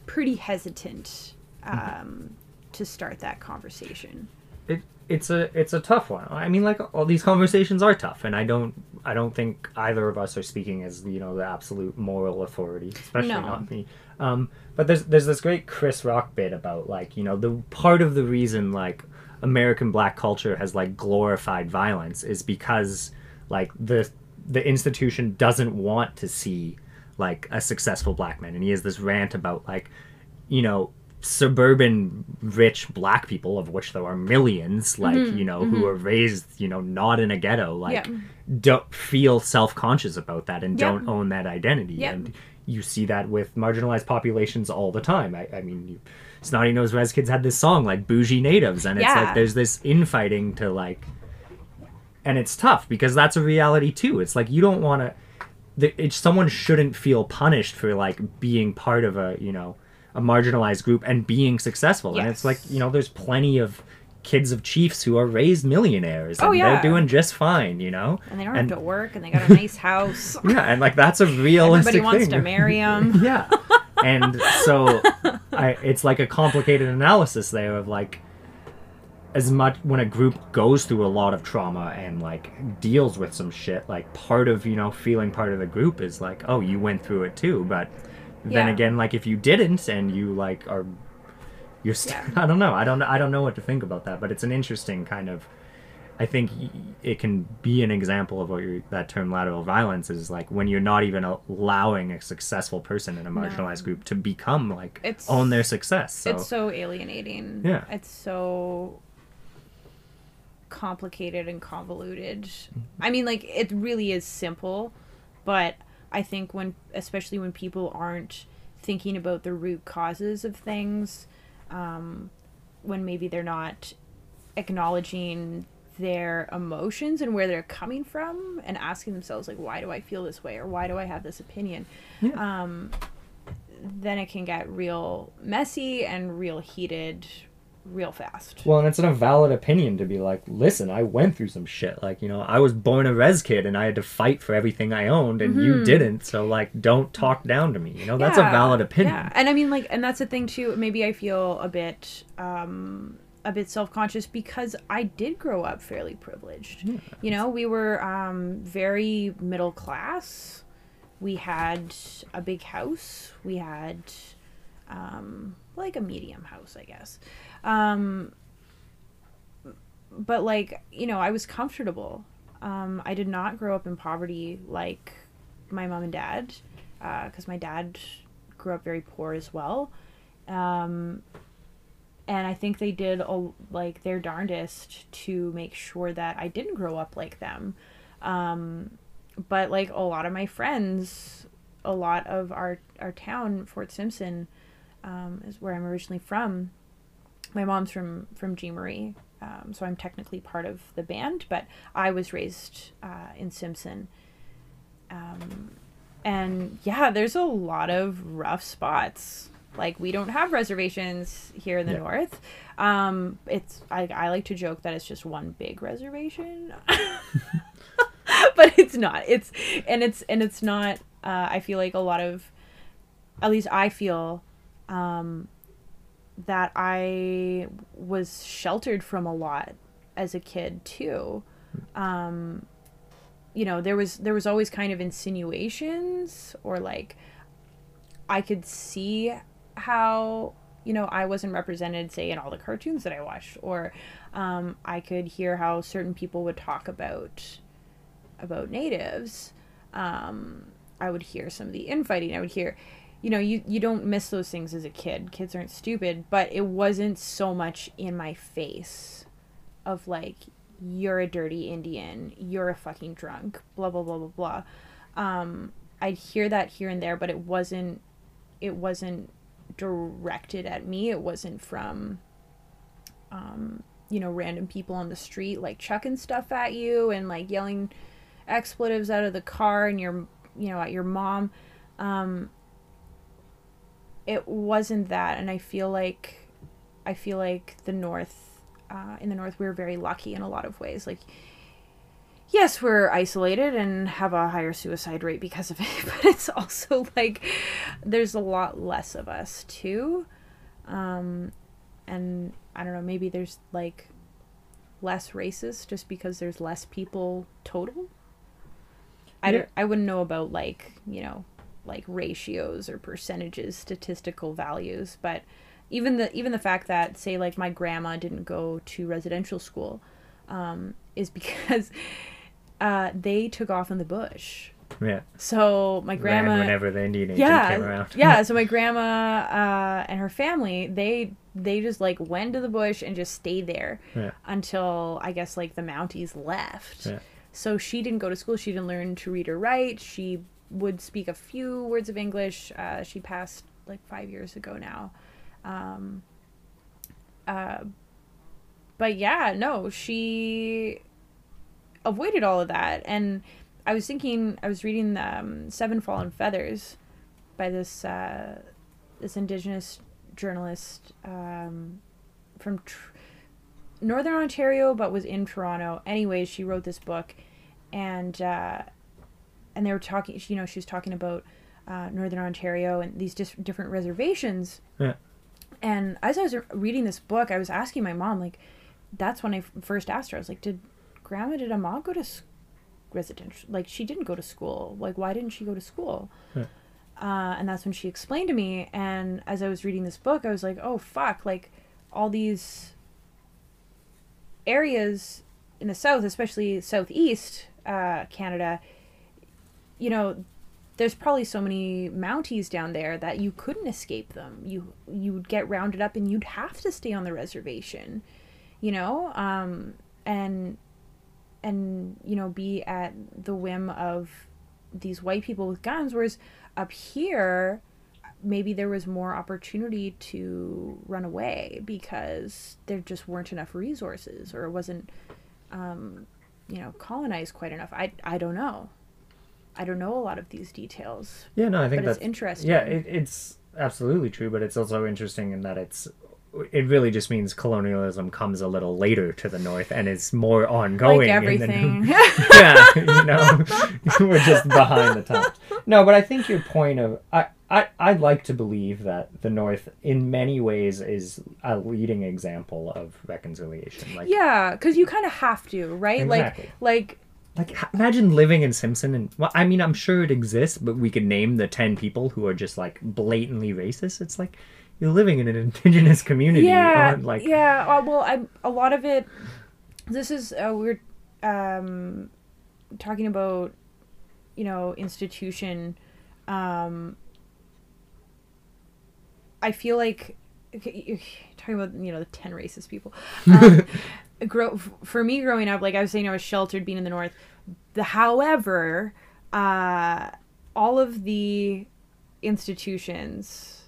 pretty hesitant Mm-hmm. um, to start that conversation. it, it's a it's a tough one. I mean, like all these conversations are tough, and I don't I don't think either of us are speaking as you know the absolute moral authority, especially No. not me. Um, but there's there's this great Chris Rock bit about like you know the part of the reason like American black culture has like glorified violence is because like the the institution doesn't want to see like a successful black man, and he has this rant about like you know suburban rich black people of which there are millions like mm-hmm. you know who mm-hmm. are raised you know not in a ghetto like Yeah. don't feel self-conscious about that and Yeah. don't own that identity Yeah. and you see that with marginalized populations all the time i, I mean you, Snotty Nose Rez Kids had this song like bougie natives and it's like there's this infighting to like and it's tough because that's a reality too it's like you don't want to it's someone shouldn't feel punished for like being part of a you know a marginalized group and being successful and it's like you know there's plenty of kids of chiefs who are raised millionaires oh, and Oh, yeah. they're doing just fine you know And they don't have to work, and they got a nice house. yeah and like that's a realistic Everybody wants thing. to marry them. yeah and so I, it's like a complicated analysis there of like as much when a group goes through a lot of trauma and like deals with some shit like part of you know feeling part of the group is like oh you went through it too but then Yeah. again like if you didn't and you like are you're st- Yeah. i don't know i don't i don't know what to think about that but it's an interesting kind of I think it can be an example of what that term lateral violence is like when you're not even allowing a successful person in a marginalized group to become like It's- own their success. So It's so alienating. Yeah. It's so complicated and convoluted. Mm-hmm. I mean, like, it really is simple, but I think when, especially when people aren't thinking about the root causes of things, um, when maybe they're not acknowledging their emotions and where they're coming from and asking themselves like why do i feel this way or why do i have this opinion Yeah. um then it can get real messy and real heated real fast well, and it's a valid opinion to be like, listen, I went through some shit. Like, you know, I was born a res kid and I had to fight for everything I owned, and you didn't. So, like, don't talk down to me. You know, that's a Mm-hmm. Valid opinion. yeah and i mean like and that's the thing too maybe i feel a bit um a bit self-conscious because i did grow up fairly privileged you know we were um very middle class we had a big house we had um like a medium house i guess um but like you know i was comfortable um i did not grow up in poverty like my mom and dad because my dad grew up very poor as well um and I think they did a, like their darndest to make sure that I didn't grow up like them. Um, but like a lot of my friends, a lot of our our town, Fort Simpson, um, is where I'm originally from. My mom's from from Jean Marie, um, so I'm technically part of the band, but I was raised uh, in Simpson. Um, and yeah, there's a lot of rough spots. Like we don't have reservations here in the Yeah. north. Um, it's I, I like to joke that it's just one big reservation, but it's not. It's and it's and it's not. Uh, I feel like a lot of, at least I feel, um, that I was sheltered from a lot as a kid too. Um, you know, there was there was always kind of insinuations or like I could see how you know I wasn't represented, say, in all the cartoons that I watched, or um, I could hear how certain people would talk about about natives. Um, I would hear some of the infighting. I would hear, you know, you you don't miss those things as a kid. Kids aren't stupid, but it wasn't so much in my face, of like you're a dirty Indian, you're a fucking drunk, blah blah blah blah blah. Um, I'd hear that here and there, but it wasn't it wasn't directed at me. It wasn't from um, you know, random people on the street like chucking stuff at you and like yelling expletives out of the car and your you know, at your mom. Um it wasn't that and I feel like I feel like the north uh, in the north we we're very lucky in a lot of ways. Like yes, we're isolated and have a higher suicide rate because of it, but it's also like there's a lot less of us too. Um, and I don't know, maybe there's like less racist just because there's less people total. I, Yeah. don't, I wouldn't know about like, you know, like ratios or percentages, statistical values, but even the even the fact that say like my grandma didn't go to residential school um, is because uh, they took off in the bush. Yeah. So my grandma, Ran whenever the Indian agent yeah, came around. yeah. So my grandma uh, and her family, they they just like went to the bush and just stayed there Yeah. until I guess like the Mounties left. Yeah. So she didn't go to school. She didn't learn to read or write. She would speak a few words of English. Uh, she passed like five years ago now. Um, uh, but yeah, no, she avoided all of that. And I was thinking, I was reading um, Seven Fallen Feathers by this uh, this Indigenous journalist um, from tr- Northern Ontario, but was in Toronto. Anyways, she wrote this book, and uh, and they were talking. You know, she was talking about uh, Northern Ontario and these dis- different reservations. Yeah. And as I was reading this book, I was asking my mom, like, that's when I f- first asked her. I was like, "Did Grandma, did Amma go to s- residential? Like, she didn't go to school. Like, why didn't she go to school?" Yeah. Uh, and that's when she explained to me. And as I was reading this book, I was like, "Oh fuck!" Like, all these areas in the south, especially southeast uh, Canada, you know, there's probably so many Mounties down there that you couldn't escape them. You you would get rounded up and you'd have to stay on the reservation, you know, um, and and you know be at the whim of these white people with guns. Whereas up here, maybe there was more opportunity to run away because there just weren't enough resources or it wasn't um, you know colonized quite enough i i don't know i don't know a lot of these details Yeah, no, I think but it's that's interesting Yeah, it, it's absolutely true, but it's also interesting in that it's it really just means colonialism comes a little later to the north and is more ongoing. like in the- everything yeah, you know, we're just behind the times. No, but I think your point of I, I I'd like to believe that the North, in many ways, is a leading example of reconciliation. Like, yeah because you kind of have to right Exactly. like like like imagine living in Simpson, and well, I mean, I'm sure it exists, but we could name the ten people who are just like blatantly racist. It's like you're living in an indigenous community. yeah like yeah uh, well i a lot of it this is uh, we're um talking about you know institution um i feel like okay, you're talking about you know the ten racist people. Um, grow for me growing up, like I was saying, I was sheltered being in the north. The however, uh, all of the institutions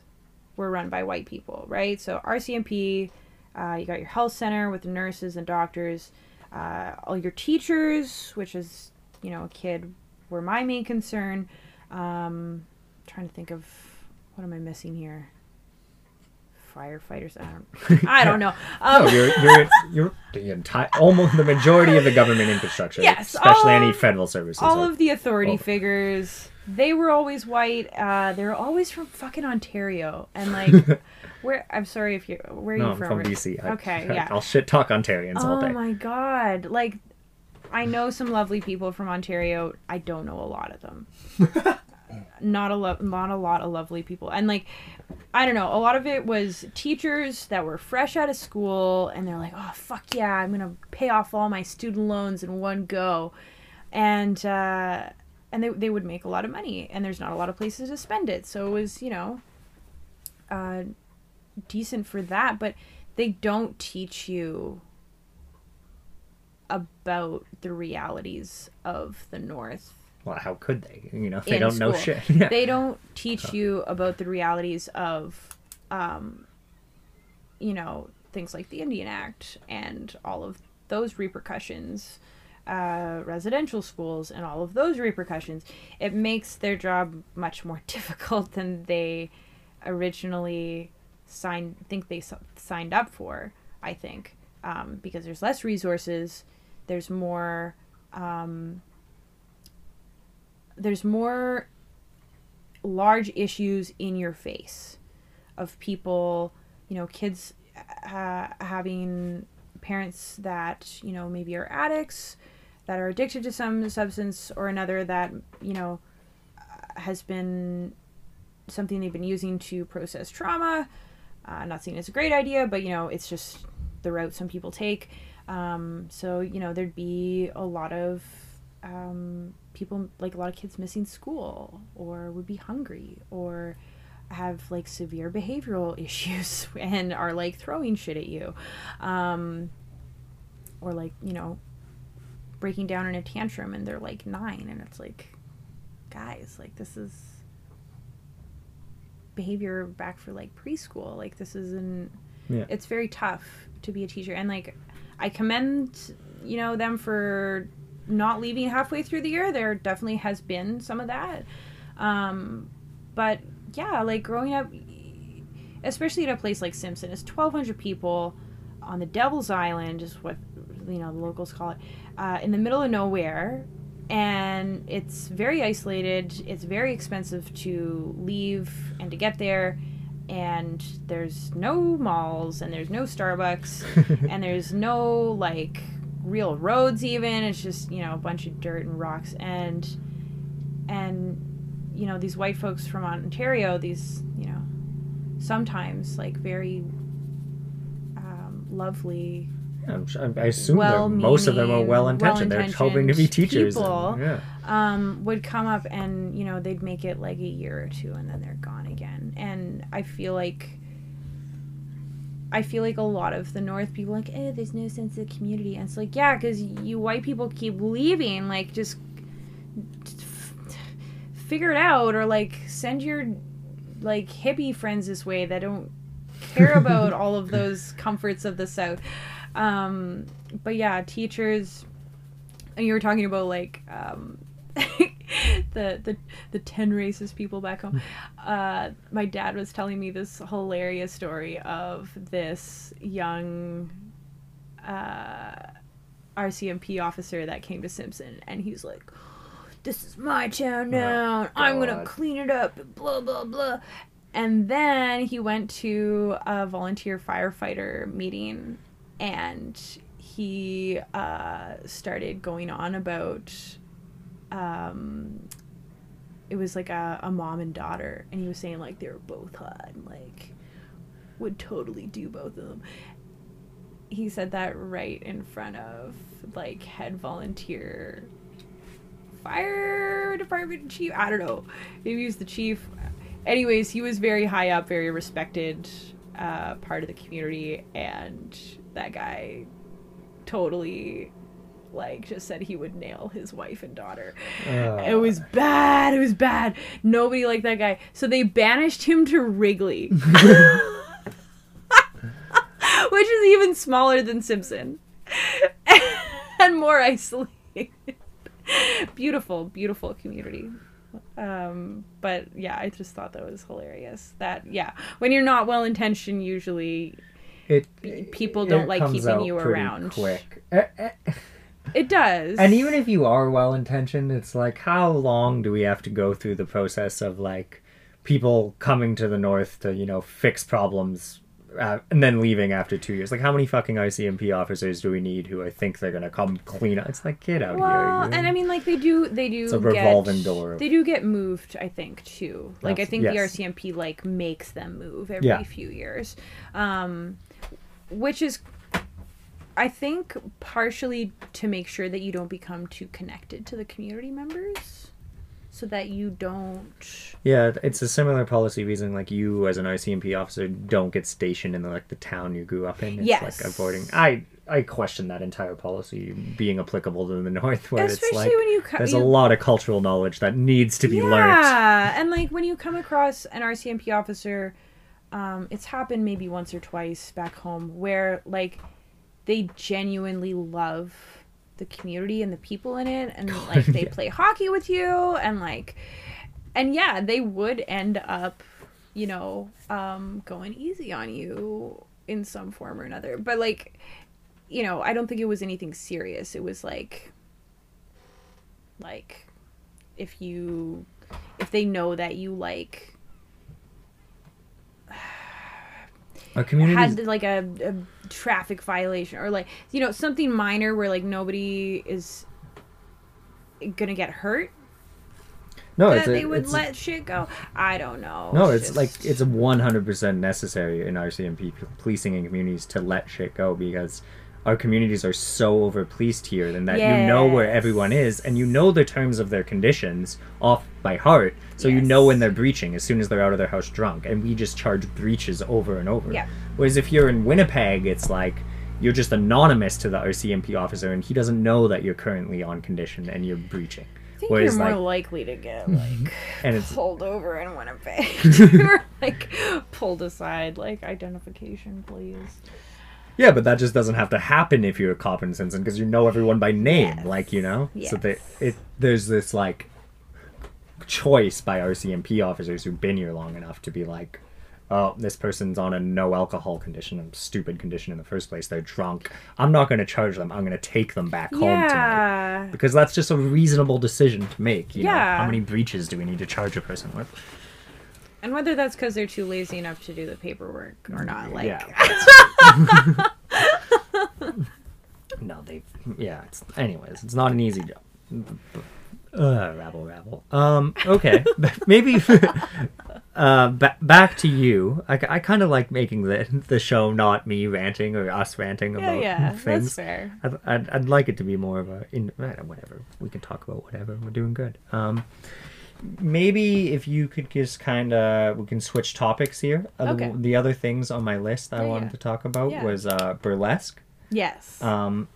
were run by white people, right? So RCMP, uh, you got your health center with the nurses and doctors, uh, all your teachers, which is you know a kid, were my main concern. Um, trying to think of what am I missing here? Firefighters. I don't. I don't know. Um, no, you're you're you're the entire almost the majority of the government infrastructure. Yes, especially any of- federal services. all of the authority Oh. figures they were always white uh they were always from fucking ontario and like where i'm sorry if you where are no, you I'm from, from? BC. I- okay yeah I'll shit talk Ontarians all day. oh my god like i know some lovely people from ontario i don't know a lot of them not a lot not a lot of lovely people. And like i don't know a lot of it was teachers that were fresh out of school and they're like oh fuck yeah i'm gonna pay off all my student loans in one go. And uh and they, they would make a lot of money and there's not a lot of places to spend it. So it was you know uh decent for that. But they don't teach you about the realities of the north Well, how could they? You know, they don't know shit. Yeah. They don't teach you about the realities of, um, you know, things like the Indian Act and all of those repercussions, uh, residential schools and all of those repercussions. It makes their job much more difficult than they originally signed. Think they signed up for. I think um, because there's less resources, there's more. Um, there's more large issues in your face of people, you know, kids uh, having parents that, you know, maybe are addicts, that are addicted to some substance or another that, you know, has been something they've been using to process trauma. Uh, not seen as a great idea, but, you know, it's just the route some people take. Um, so, you know, there'd be a lot of um, people like a lot of kids missing school or would be hungry or have like severe behavioral issues and are like throwing shit at you. Um, or like you know breaking down in a tantrum and they're like nine and it's like guys like this is behavior back for like preschool. Like this isn't Yeah. it's very tough to be a teacher. And like i commend you know them for not leaving halfway through the year there definitely has been some of that. Um but yeah like growing up especially at a place like simpson it's 1200 people on the devil's island is what you know the locals call it uh, in the middle of nowhere. And it's very isolated. It's very expensive to leave and to get there. And there's no malls and there's no starbucks and there's no like real roads even it's just you know a bunch of dirt and rocks and and you know these white folks from ontario these you know sometimes like very um, lovely I assume most of them are well intentioned. They're hoping to be teachers. and- people. yeah. um, would come up and you know they'd make it like a year or two and then they're gone again and i feel like i feel like a lot of the north people are like eh there's no sense of community. And it's like yeah because you white people keep leaving like just f- figure it out or like send your like hippie friends this way that don't care about all of those comforts of the south. Um but yeah teachers and you were talking about like um the the the 10 racist people back home. Uh my dad was telling me this hilarious story of this young uh RCMP officer that came to Simpson and he's like this is my town now. I'm gonna clean it up blah blah blah. And then he went to a volunteer firefighter meeting and he uh, started going on about um, it was like a, a mom and daughter and he was saying like they were both hot and like would totally do both of them. He said that right in front of like head volunteer fire department chief. I don't know. Maybe he was the chief. Anyways he was very high up very respected uh, part of the community, and that guy totally like just said he would nail his wife and daughter. Uh, It was bad. It was bad. Nobody liked that guy. So they banished him to Wrigley. Which is even smaller than Simpson. and more isolated. beautiful, beautiful community. Um, but yeah, I just thought that was hilarious. That yeah, when you're not well intentioned, usually it people don't it like keeping you around. quick. It does. And even if you are well intentioned, it's like how long do we have to go through the process of like people coming to the north to you know fix problems uh, and then leaving after two years? Like how many fucking RCMP officers do we need who I think they're gonna come clean up? It's like get out well, here. you- and I mean, like they do, they do. It's a get- revolving door. They do get moved, I think, too. Like I think yes. the RCMP like makes them move every Yeah. few years, um, which is, I think, partially to make sure that you don't become too connected to the community members, so that you don't. Yeah, it's a similar policy reason like you as an RCMP officer don't get stationed in the, like the town you grew up in. It's Yes. like avoiding I I question that entire policy being applicable to the north where it's Especially like when you co- there's you- a lot of cultural knowledge that needs to be learned. Yeah, and like when you come across an RCMP officer, um, it's happened maybe once or twice back home where like they genuinely love the community and the people in it, and like they Yeah. play hockey with you, and like, and yeah, they would end up, you know, um, going easy on you in some form or another. But like, you know, I don't think it was anything serious. It was like, like if you if they know that you like a community had like a, a traffic violation or like you know something minor where like nobody is gonna get hurt? No, that it's a, they would it's a- let shit go? I don't know. No, it's just- like it's one hundred percent necessary in RCMP policing in communities to let shit go because our communities are so over policed here and that you know where everyone is and you know the terms of their conditions off by heart so you know when they're breaching as soon as they're out of their house drunk and we just charge breaches over and over Yeah. whereas if you're in winnipeg it's like you're just anonymous to the rcmp officer and he doesn't know that you're currently on condition and you're breaching I think Whereas, you're more like- likely to get like and it's pulled over in Winnipeg or like pulled aside, like identification, please. Yeah, but that just doesn't have to happen if you're a cop in Simpson because you know everyone by name, Yes. like you know. So they, it there's this like choice by RCMP officers who've been here long enough to be like, oh, this person's on a no alcohol condition, a stupid condition in the first place. They're drunk. I'm not going to charge them. I'm going to take them back home tonight because that's just a reasonable decision to make. You know? Yeah. how many breaches do we need to charge a person with? And whether that's because they're too lazy enough to do the paperwork or not, like yeah. no, they. Yeah. It's, anyways, it's not an easy job. Uh, rabble, rabble. Um. Okay. Maybe. Uh, ba- back to you. I, I kind of like making the the show not me ranting or us ranting yeah, about yeah, that's things. fair. I'd, I'd, I'd like it to be more of a in whatever we can talk about whatever we're doing good. Um, maybe if you could just kind of we can switch topics here. Uh, Okay. the, the other things on my list I Yeah, wanted to talk about was uh, burlesque. Yes. Um,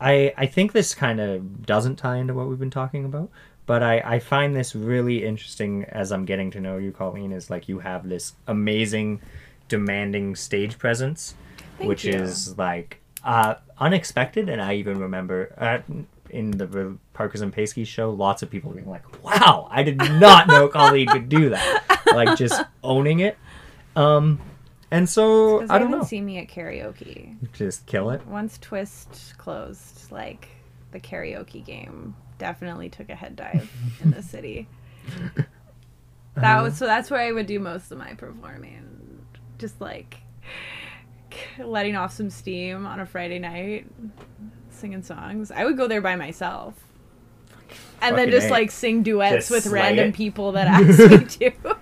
I I think this kind of doesn't tie into what we've been talking about, but I I find this really interesting as I'm getting to know you, Colleen. Is like you have this amazing, demanding stage presence, Thank which you. is like uh, unexpected, and I even remember. Uh, in the Parkas and Pasties show, lots of people being like, "Wow, I did not know Colleen could do that!" Like just owning it. Um, and so I don't know, seen me at karaoke. just kill it. Once Twist closed, like the karaoke game definitely took a head dive in the city. That uh-huh. was so. That's where I would do most of my performing, just like letting off some steam on a Friday night, singing songs. I would go there by myself. And then just A. like sing duets Just with slay random it. people that ask me to.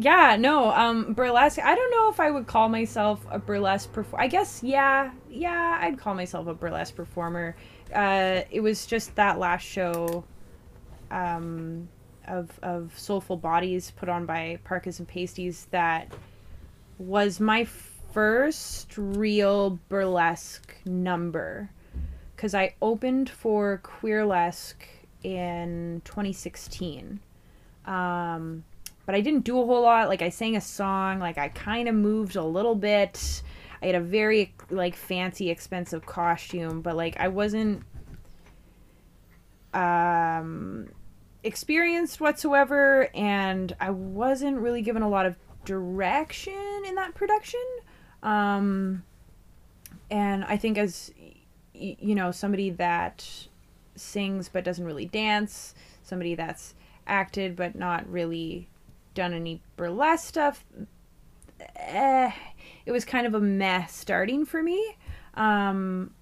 Yeah, no, um, burlesque. I don't know if I would call myself a burlesque performer. I guess, yeah, yeah, I'd call myself a burlesque performer. Uh, it was just that last show. Um, of of Soulful Bodies put on by Parkas and Pasties that was my first real burlesque number because I opened for Queerlesque in 2016. Um, but I didn't do a whole lot. Like I sang a song, like I kind of moved a little bit. I had a very like fancy, expensive costume, but like I wasn't um experienced whatsoever and I wasn't really given a lot of direction in that production. Um and I think as you know, somebody that sings but doesn't really dance, somebody that's acted but not really done any burlesque stuff, eh, it was kind of a mess starting for me. Um,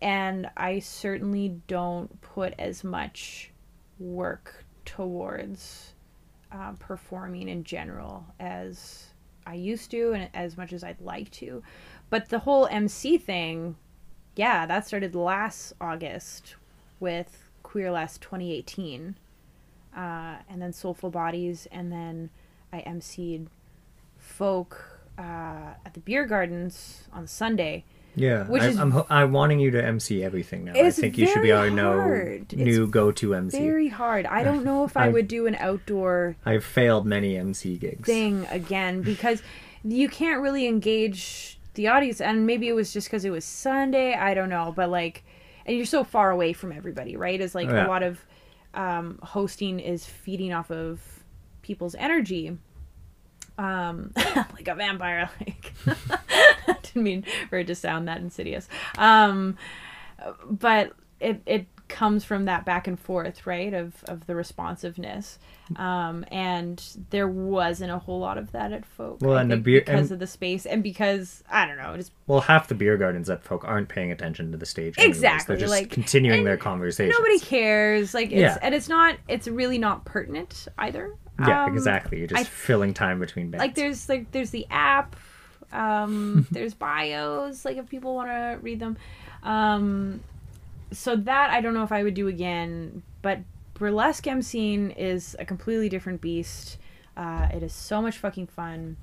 and I certainly don't put as much work towards uh, performing in general as I used to and as much as I'd like to. But the whole MC thing, yeah, that started last August with Queerlesque 2018. Uh, and then Soulful Bodies, and then I emceed folk uh, at the beer gardens on Sunday. Yeah, Which I, is- I'm I'm wanting you to MC everything now. I think you should be our no new It's go-to MC. Very hard. I don't know if I would do an outdoor I've failed many MC gigs. thing again because you can't really engage the audience and maybe it was just because it was sunday i don't know but like and you're so far away from everybody right it's like Yeah. a lot of um, hosting is feeding off of people's energy. Um like a vampire like didn't mean for it to sound that insidious. Um but it it comes from that back and forth right of of the responsiveness um and there wasn't a whole lot of that at folk Well, I and the beer- because and- of the space and because i don't know just Well, half the beer gardens at folk aren't paying attention to the stage. anyways. Exactly, They're just like- continuing their conversation. nobody cares like it's Yeah. and it's not it's really not pertinent either Yeah, Um, exactly. You're just I- filling time between bands. like there's like there's the app um there's bios like if people want to read them um so that i don't know if i would do again but burlesque emceeing is a completely different beast uh it is so much fucking fun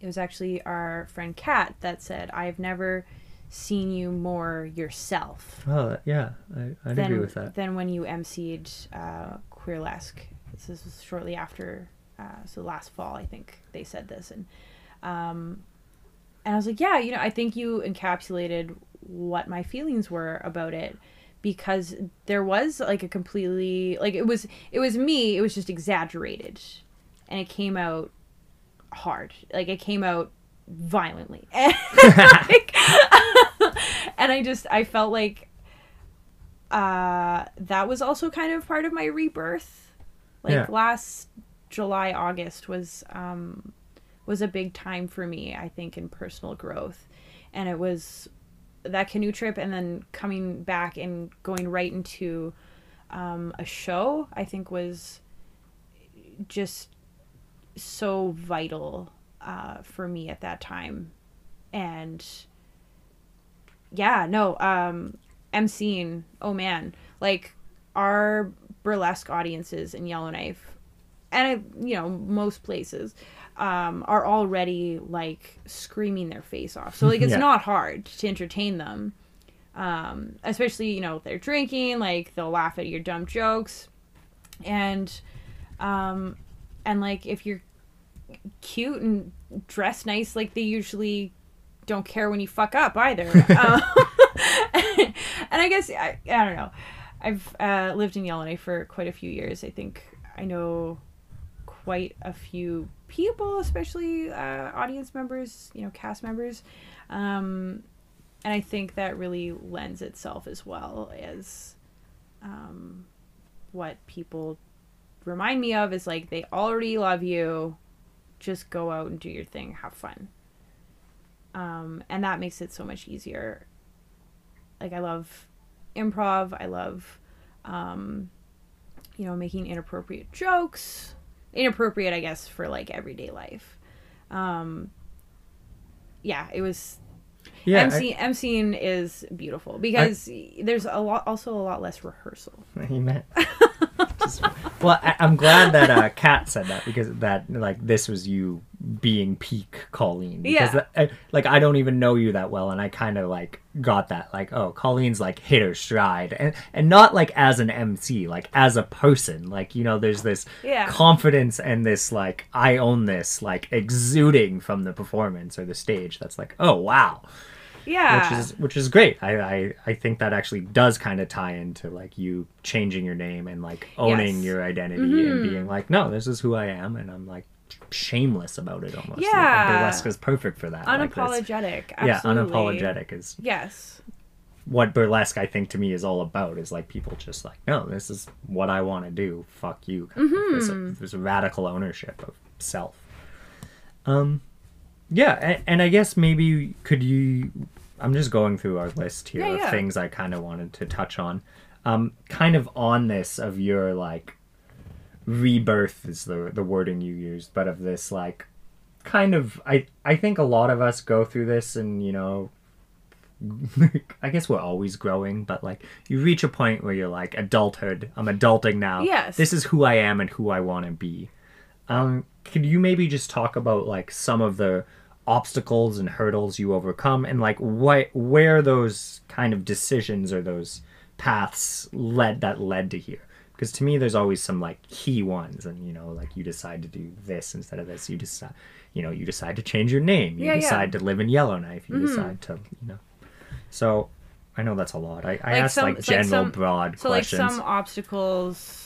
it was actually our friend kat that said i've never seen you more yourself oh, yeah, I, I'd than, agree with that. than when you emceed uh, Queerlesque. This was shortly after, uh, so last fall, I think they said this, and um, and I was like, yeah, you know, I think you encapsulated what my feelings were about it because there was like a completely like it was it was me, it was just exaggerated, and it came out hard, like it came out violently, and, like, and I just I felt like uh that was also kind of part of my rebirth. Like Yeah. last july august was um was a big time for me i think in personal growth. And it was that canoe trip and then coming back and going right into um a show i think was just so vital uh for me at that time. And yeah no um emceeing oh man like our burlesque audiences in yellowknife and I, you know most places um are already like screaming their face off. So like it's Yeah. not hard to entertain them. Um especially you know they're drinking like they'll laugh at your dumb jokes. And um and like if you're cute and dressed nice like they usually don't care when you fuck up either. Um, and i guess I, I don't know. I've uh, lived in yellowknife for quite a few years. I think i know quite a few people especially uh, audience members you know cast members. Um, and i think that really lends itself as well as um, what people remind me of is like they already love you. Just go out and do your thing. Have fun. Um, and that makes it so much easier. Like i love improv. I love um, you know making inappropriate jokes inappropriate i guess for like everyday life um, yeah it was yeah, MC, emceeing is beautiful because there's a lot also a lot less rehearsal I, amen. Just- well, I, I'm glad that uh, Kat said that because that like this was you being peak Colleen. Because Yeah. I- like I don't even know you that well, and I kind of like got that like oh Colleen's like hit her stride, and and not like as an MC, like as a person. Like you know, there's this Yeah. confidence and this like I own this like exuding from the performance or the stage. That's like oh wow Yeah. which is which is great. I I, I think that actually does kind of tie into like you changing your name and like owning Yes. your identity Mm-hmm. and being like, no, this is who I am, and I'm like shameless about it almost. Like, Yeah. burlesque is perfect for that. like unapologetic. yeah, unapologetic is Yes. what burlesque I think to me is all about. Is like people just like, no, this is what I want to do. Fuck you. Mm-hmm. There's, a, there's a radical ownership of self. Um, yeah, and, and I guess maybe could you? I'm just going through our list here Yeah, of yeah. things I kind of wanted to touch on. Um, kind of on this of your like rebirth is the the wording you used, but of this like kind of I I think a lot of us go through this and you know I guess we're always growing, but like you reach a point where you're like adulthood. I'm adulting now. Yes. This is who I am and who I want to be. Um, could you maybe just talk about like some of the obstacles and hurdles you overcome and like what where those kind of decisions or those paths led that led to here? Because to me, there's always some like key ones, and you know, like you decide to do this instead of this. You decide, you know, you decide to change your name. You Yeah, yeah. decide to live in Yellowknife. You mm-hmm. decide to, you know. So, I know that's a lot. I, I Like asked some- like it's like general some- broad So questions. like some obstacles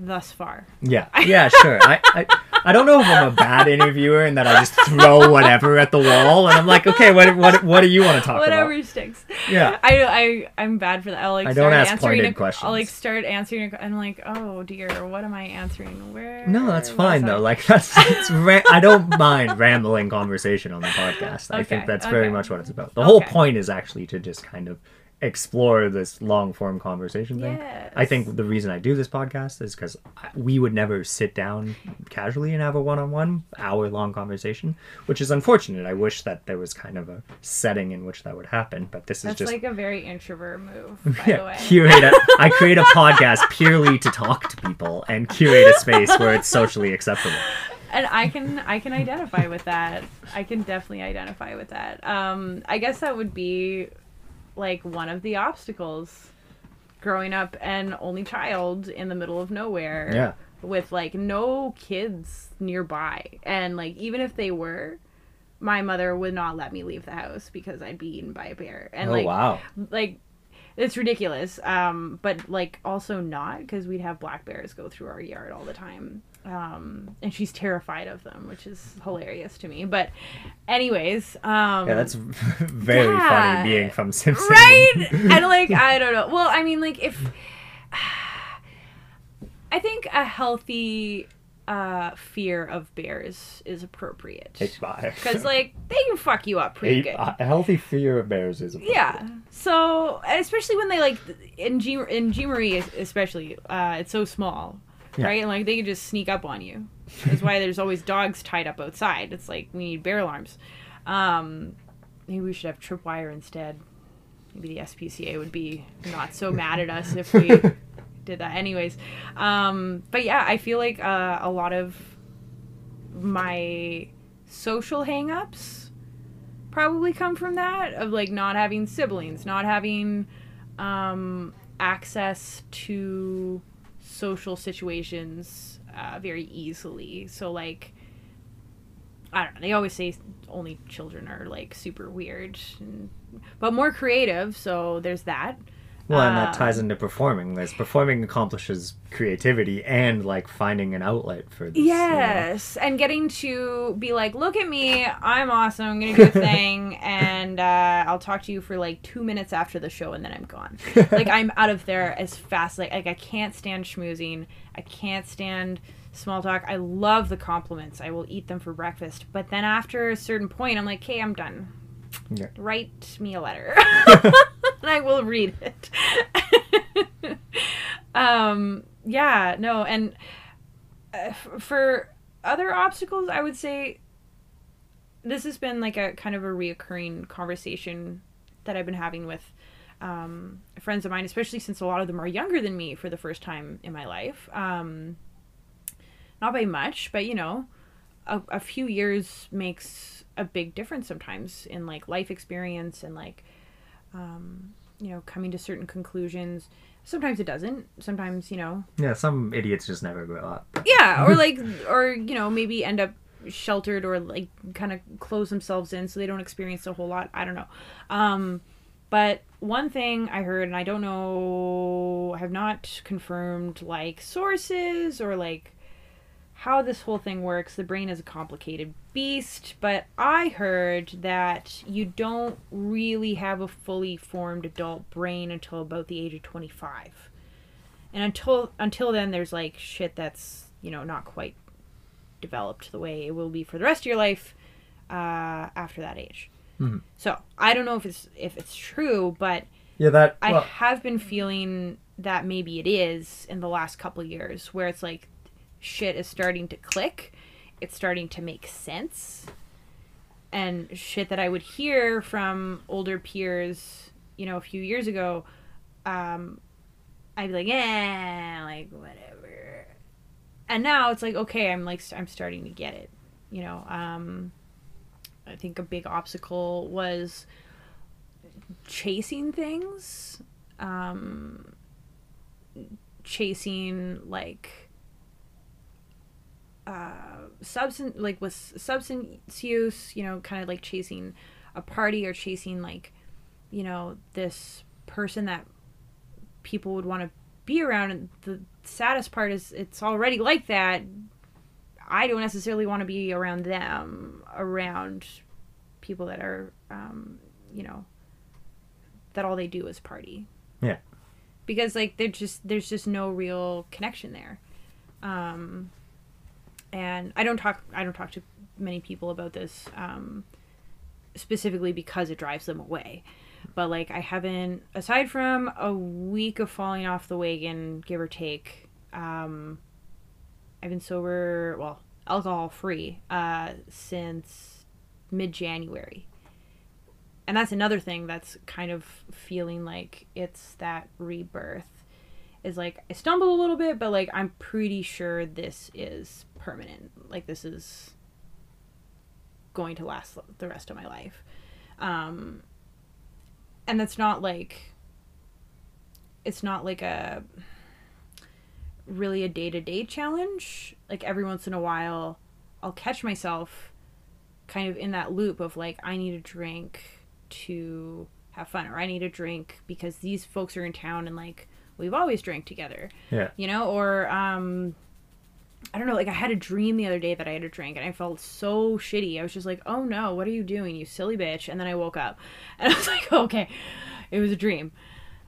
thus far. Yeah, yeah, sure. I, I I don't know if I'm a bad interviewer and that I just throw whatever at the wall, and I'm like, okay, what what what do you want to talk Whatever about? Whatever sticks. Yeah. I I I'm bad for that. I'll like I don't ask pointed a, questions. I'll like start answering. A, I'm like, oh dear, what am I answering? Where? No, that's fine I? though. Like that's it's ra- I don't mind rambling conversation on the podcast. I think Okay, that's very much what it's about. The whole point is actually to just kind of explore this long form conversation thing. I think the reason I do this podcast is because we would never sit down casually and have a one on one hour long conversation, which is unfortunate. I wish that there was kind of a setting in which that would happen, but this is just like a very introvert move, by the yeah, way. curate a, I create a podcast purely to talk to people and curate a space where it's socially acceptable. and I can I can identify with that. I can definitely identify with that. Um, I guess that would be like one of the obstacles growing up an only child in the middle of nowhere. Yeah. With like no kids nearby. And like even if they were, my mother would not let me leave the house because I'd be eaten by a bear. And oh like wow. like it's ridiculous um but like also not because we'd have black bears go through our yard all the time um and she's terrified of them which is hilarious to me but anyways um Yeah, that's very Yeah. funny being from Simpsons. right and like i don't know well i mean like if i think a healthy uh fear of bears is appropriate because like they can fuck you up pretty good a, a healthy fear of bears is appropriate. Yeah. So especially when they like in G in Jean Marie especially, uh, it's so small, Yeah. right? And like they can just sneak up on you. That's why there's always dogs tied up outside. It's like we need bear alarms. Um, maybe we should have tripwire instead. Maybe the SPCA would be not so mad at us if we did that. Anyways, um, but yeah, I feel like uh, a lot of my social hangups probably come from that of like not having siblings, not having um, access to social situations uh, very easily. So like I don't know. They always say only children are like super weird, and, but more creative. So there's that. Well, and that Um, ties into performing. This performing accomplishes creativity and like finding an outlet for this. you know. Yes, and getting to be like, look at me, I'm awesome, I'm gonna do a thing, and uh, I'll talk to you for like two minutes after the show, and then I'm gone. like I'm out of there as fast. Like like I can't stand schmoozing. I can't stand small talk. I love the compliments. I will eat them for breakfast, but then after a certain point, I'm like, okay, I'm done. Yeah. Write me a letter, and I will read it. um. Yeah. No. And uh, for other obstacles, I would say this has been like a kind of a reoccurring conversation that I've been having with um, friends of mine, especially since a lot of them are younger than me for the first time in my life. Um, not by much, but you know, a, a few years makes a big difference sometimes in like life experience and like, um, you know, coming to certain conclusions. Sometimes it doesn't. Sometimes, you know, Yeah, some idiots just never grow up. yeah, or like, or you know, maybe end up sheltered or like kind of close themselves in so they don't experience a whole lot. I don't know. Um, but one thing I heard, and I don't know, I have not confirmed like sources or like how this whole thing works. The brain is a complicated beast, but I heard that you don't really have a fully formed adult brain until about the age of 25. And until until then there's like shit that's, you know, not quite developed the way it will be for the rest of your life uh, after that age. Mhm. So, I don't know if it's if it's true, but Yeah, that. I have been feeling that maybe it is in the last couple of years where it's like shit is starting to click. It's starting to make sense. And shit that I would hear from older peers, you know, a few years ago, um, I'd be like, eh, like whatever. And now it's like, okay, I'm like, I'm starting to get it. You know, um, I think a big obstacle was chasing things um chasing like uh substance like with substance use you know kind of like chasing a party or chasing like you know this person that people would want to be around and the saddest part is it's already like that i don't necessarily want to be around them around people that are um you know that all they do is party. Yeah. Because like they're just there's just no real connection there. Um and I don't talk I don't talk to many people about this um specifically because it drives them away. But like I haven't aside from a week of falling off the wagon, give or take, um I've been sober, well, alcohol free uh since mid January and that's another thing that's kind of feeling like it's that rebirth is like i stumbled a little bit but like i'm pretty sure this is permanent like this is going to last the rest of my life um and that's not like it's not like a really a day-to-day challenge like every once in a while i'll catch myself kind of in that loop of like i need a drink to have fun or I need a drink because these folks are in town and like we've always drank together. Yeah. You know, or um I don't know, like I had a dream the other day that I had a drink and I felt so shitty. I was just like, "Oh no, what are you doing, you silly bitch?" And then I woke up. And I was like, "Okay, it was a dream."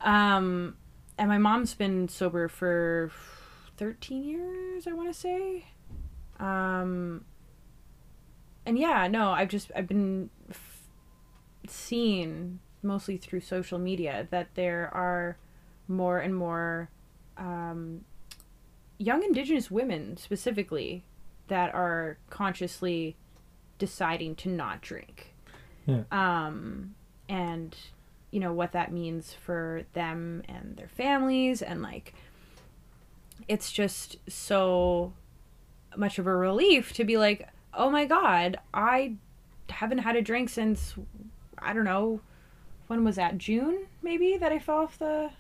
Um and my mom's been sober for 13 years, I want to say. Um and yeah, no, I've just I've been seen mostly through social media that there are more and more um, young indigenous women specifically that are consciously deciding to not drink Yeah. um, and you know what that means for them and their families and like it's just so much of a relief to be like oh my god i haven't had a drink since I don't know, when was that? June, maybe, that I fell off the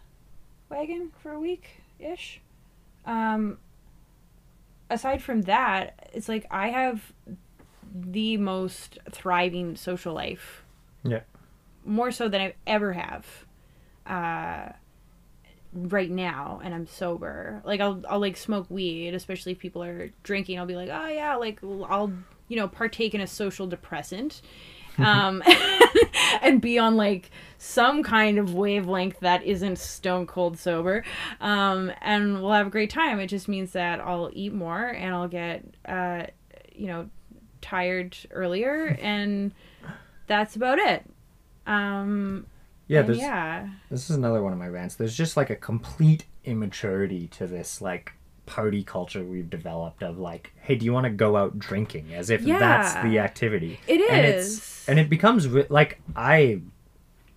wagon for a week ish. Um, aside from that, it's like I have the most thriving social life. Yeah. More so than I ever have. Uh, right now and I'm sober. Like I'll I'll like smoke weed, especially if people are drinking. I'll be like, "Oh yeah, like I'll, you know, partake in a social depressant." um and be on like some kind of wavelength that isn't stone cold sober. Um and we'll have a great time. It just means that i'll eat more and i'll get uh you know tired earlier and that's about it. Um Yeah, there's, yeah. this is another one of my rants. There's just like a complete immaturity to this like party culture we've developed of like, hey, do you want to go out drinking? As if that's the activity. It And it's and it becomes like I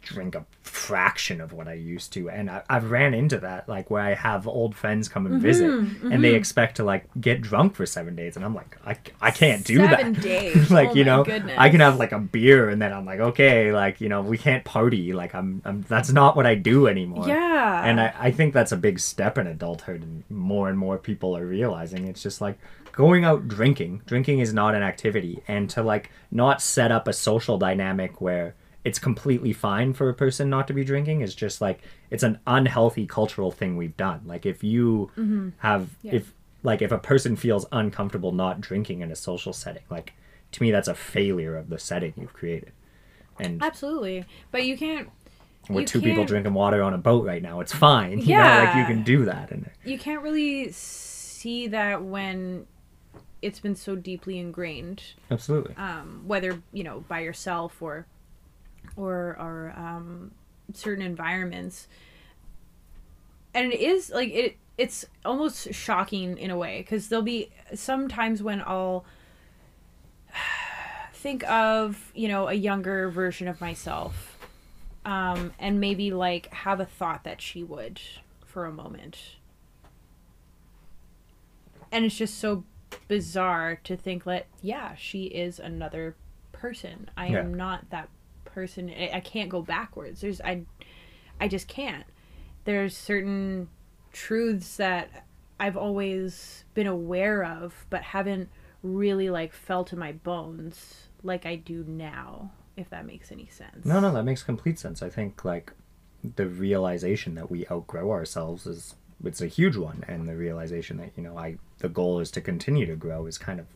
drink a fraction of what I used to. And I, I've ran into that, like where I have old friends come and mm-hmm, visit and they mm-hmm. expect to like get drunk for seven days. And I'm like, I, I can't do Seven that. days. like, Oh you know, goodness. I can have like a beer and then I'm like, okay, like, you know, we can't party. Like I'm, I'm that's not what I do anymore. Yeah. And I, I think that's a big step in adulthood and more and more people are realizing it's just like going out drinking. Drinking is not an activity and to like not set up a social dynamic where it's completely fine for a person not to be drinking it's just like it's an unhealthy cultural thing we've done. Like if you have Mm-hmm. Yeah. if like if a person feels uncomfortable not drinking in a social setting, like to me that's a failure of the setting you've created. And Absolutely. But you can't with two people can't- drinking water on a boat right now, it's fine. You know, like you can do that and you can't really see that when it's been so deeply ingrained absolutely. um, whether you know by yourself or or or um, certain environments. And it is like it it's almost shocking in a way because there'll be sometimes when i'll think of you know a younger version of myself um, and maybe like have a thought that she would for a moment. And it's just so bizarre to think that yeah she is another person. I Yeah. am not that person I, I can't go backwards. There's i i just can't. There's certain truths that i've always been aware of but haven't really like felt in my bones like i do now if that makes any sense. No, no, that makes complete sense. I think like the realization that we outgrow ourselves is it's a huge one, and the realization that you know I the goal is to continue to grow is kind of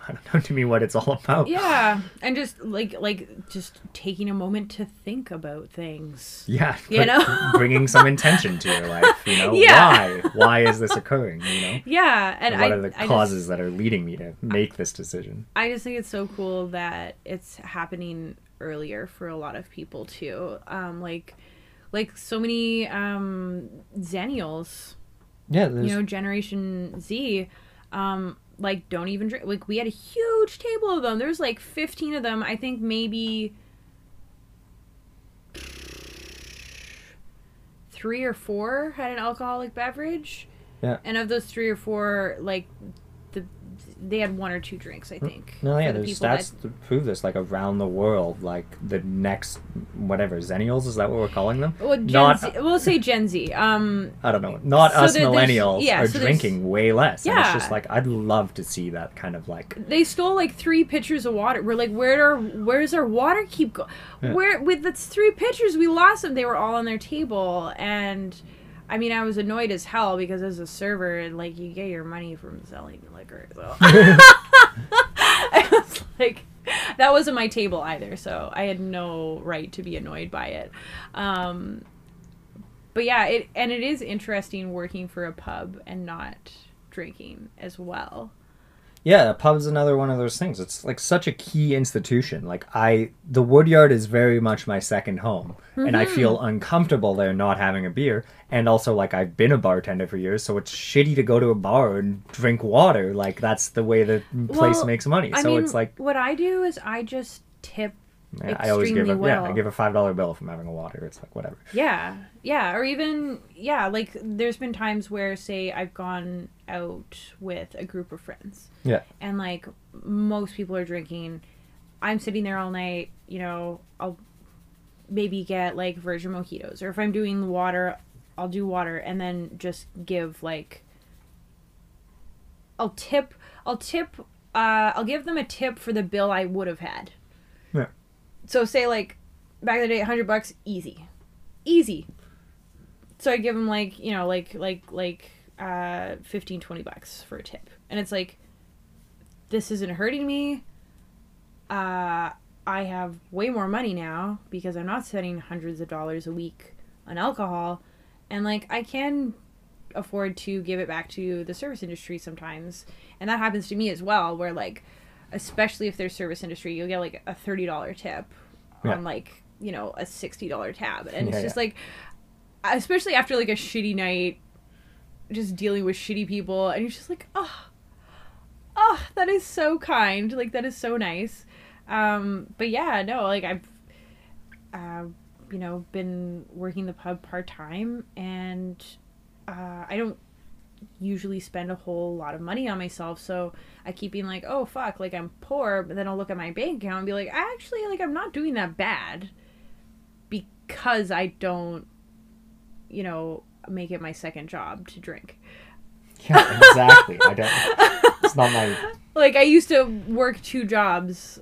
I don't know to me what it's all about. yeah and just like like just taking a moment to think about things Yeah, You know? bringing some intention to your life. You know, Yeah. why? Why is this occurring? You know, yeah and what I, are the I just- causes that are leading me to make this decision? I just think it's so cool that it's happening earlier for a lot of people too. Um, like, like so many um, Zennials, Yeah, you know, Generation Z, um, like don't even drink. Like we had a huge table of them. There's like 15 of them. I think maybe three or four had an alcoholic beverage. Yeah. And of those three or four, like they had one or two drinks, I think. No, yeah, the there's stats to prove this. Like around the world, like the next whatever Zennials is that what we're calling them? Well, Gen Not- Z, we'll say Gen Z. Um, I don't know. Not So us there- millennials yeah, are so drinking way less. And it's Yeah. just like I'd love to see that kind of like they stole like three pitchers of water. We're like, where are where's our water keep going? Yeah. Where with the three pitchers we lost them. They were all on their table, and I mean, I was annoyed as hell because as a server, like you get your money from selling liquor. So I was like, that wasn't my table either, so I had no right to be annoyed by it. Um, but yeah, it and it is interesting working for a pub and not drinking as well. Yeah, a pub's another one of those things. It's like such a key institution. Like I the Woodyard is very much my second home. And I feel Mm-hmm. uncomfortable there not having a beer. And also like I've been a bartender for years, so it's shitty to go to a bar and drink water. Like that's the way the place Well, makes money. I so mean, it's like what I do is I just tip. I always give a extremely yeah, I give a five dollar bill if I'm having a water. It's like whatever. Yeah, yeah, or even yeah, like there's been times where say I've gone out with a group of friends. Yeah. And like most people are drinking, I'm sitting there all night. You know, I'll maybe get like virgin mojitos, or if I'm doing the water, I'll do water, and then just give like. I'll tip. I'll tip. Uh, I'll give them a tip for the bill I would have had. So say like back in the day, hundred bucks, easy, easy. So I give them like you know like like like uh 15 20 bucks for a tip. And it's like this isn't hurting me. Uh i have way more money now because i'm not spending hundreds of dollars a week on alcohol. And like i can afford to give it back to the service industry sometimes. And that happens to me as well where like especially if they're service industry you'll get like a $30 tip Yeah. on like you know a $60 tab. And Yeah, it's just yeah. like especially after like a shitty night just dealing with shitty people and you're just like oh oh that is so kind. Like that is so nice. Um but yeah no like i've uh, you know, been working the pub part time, and uh, I don't usually spend a whole lot of money on myself. So I keep being like, oh fuck, like I'm poor, but then I'll look at my bank account and be like, actually, like I'm not doing that bad because I don't, you know, make it my second job to drink. Yeah, exactly. I don't. It's not my. Like I used to work two jobs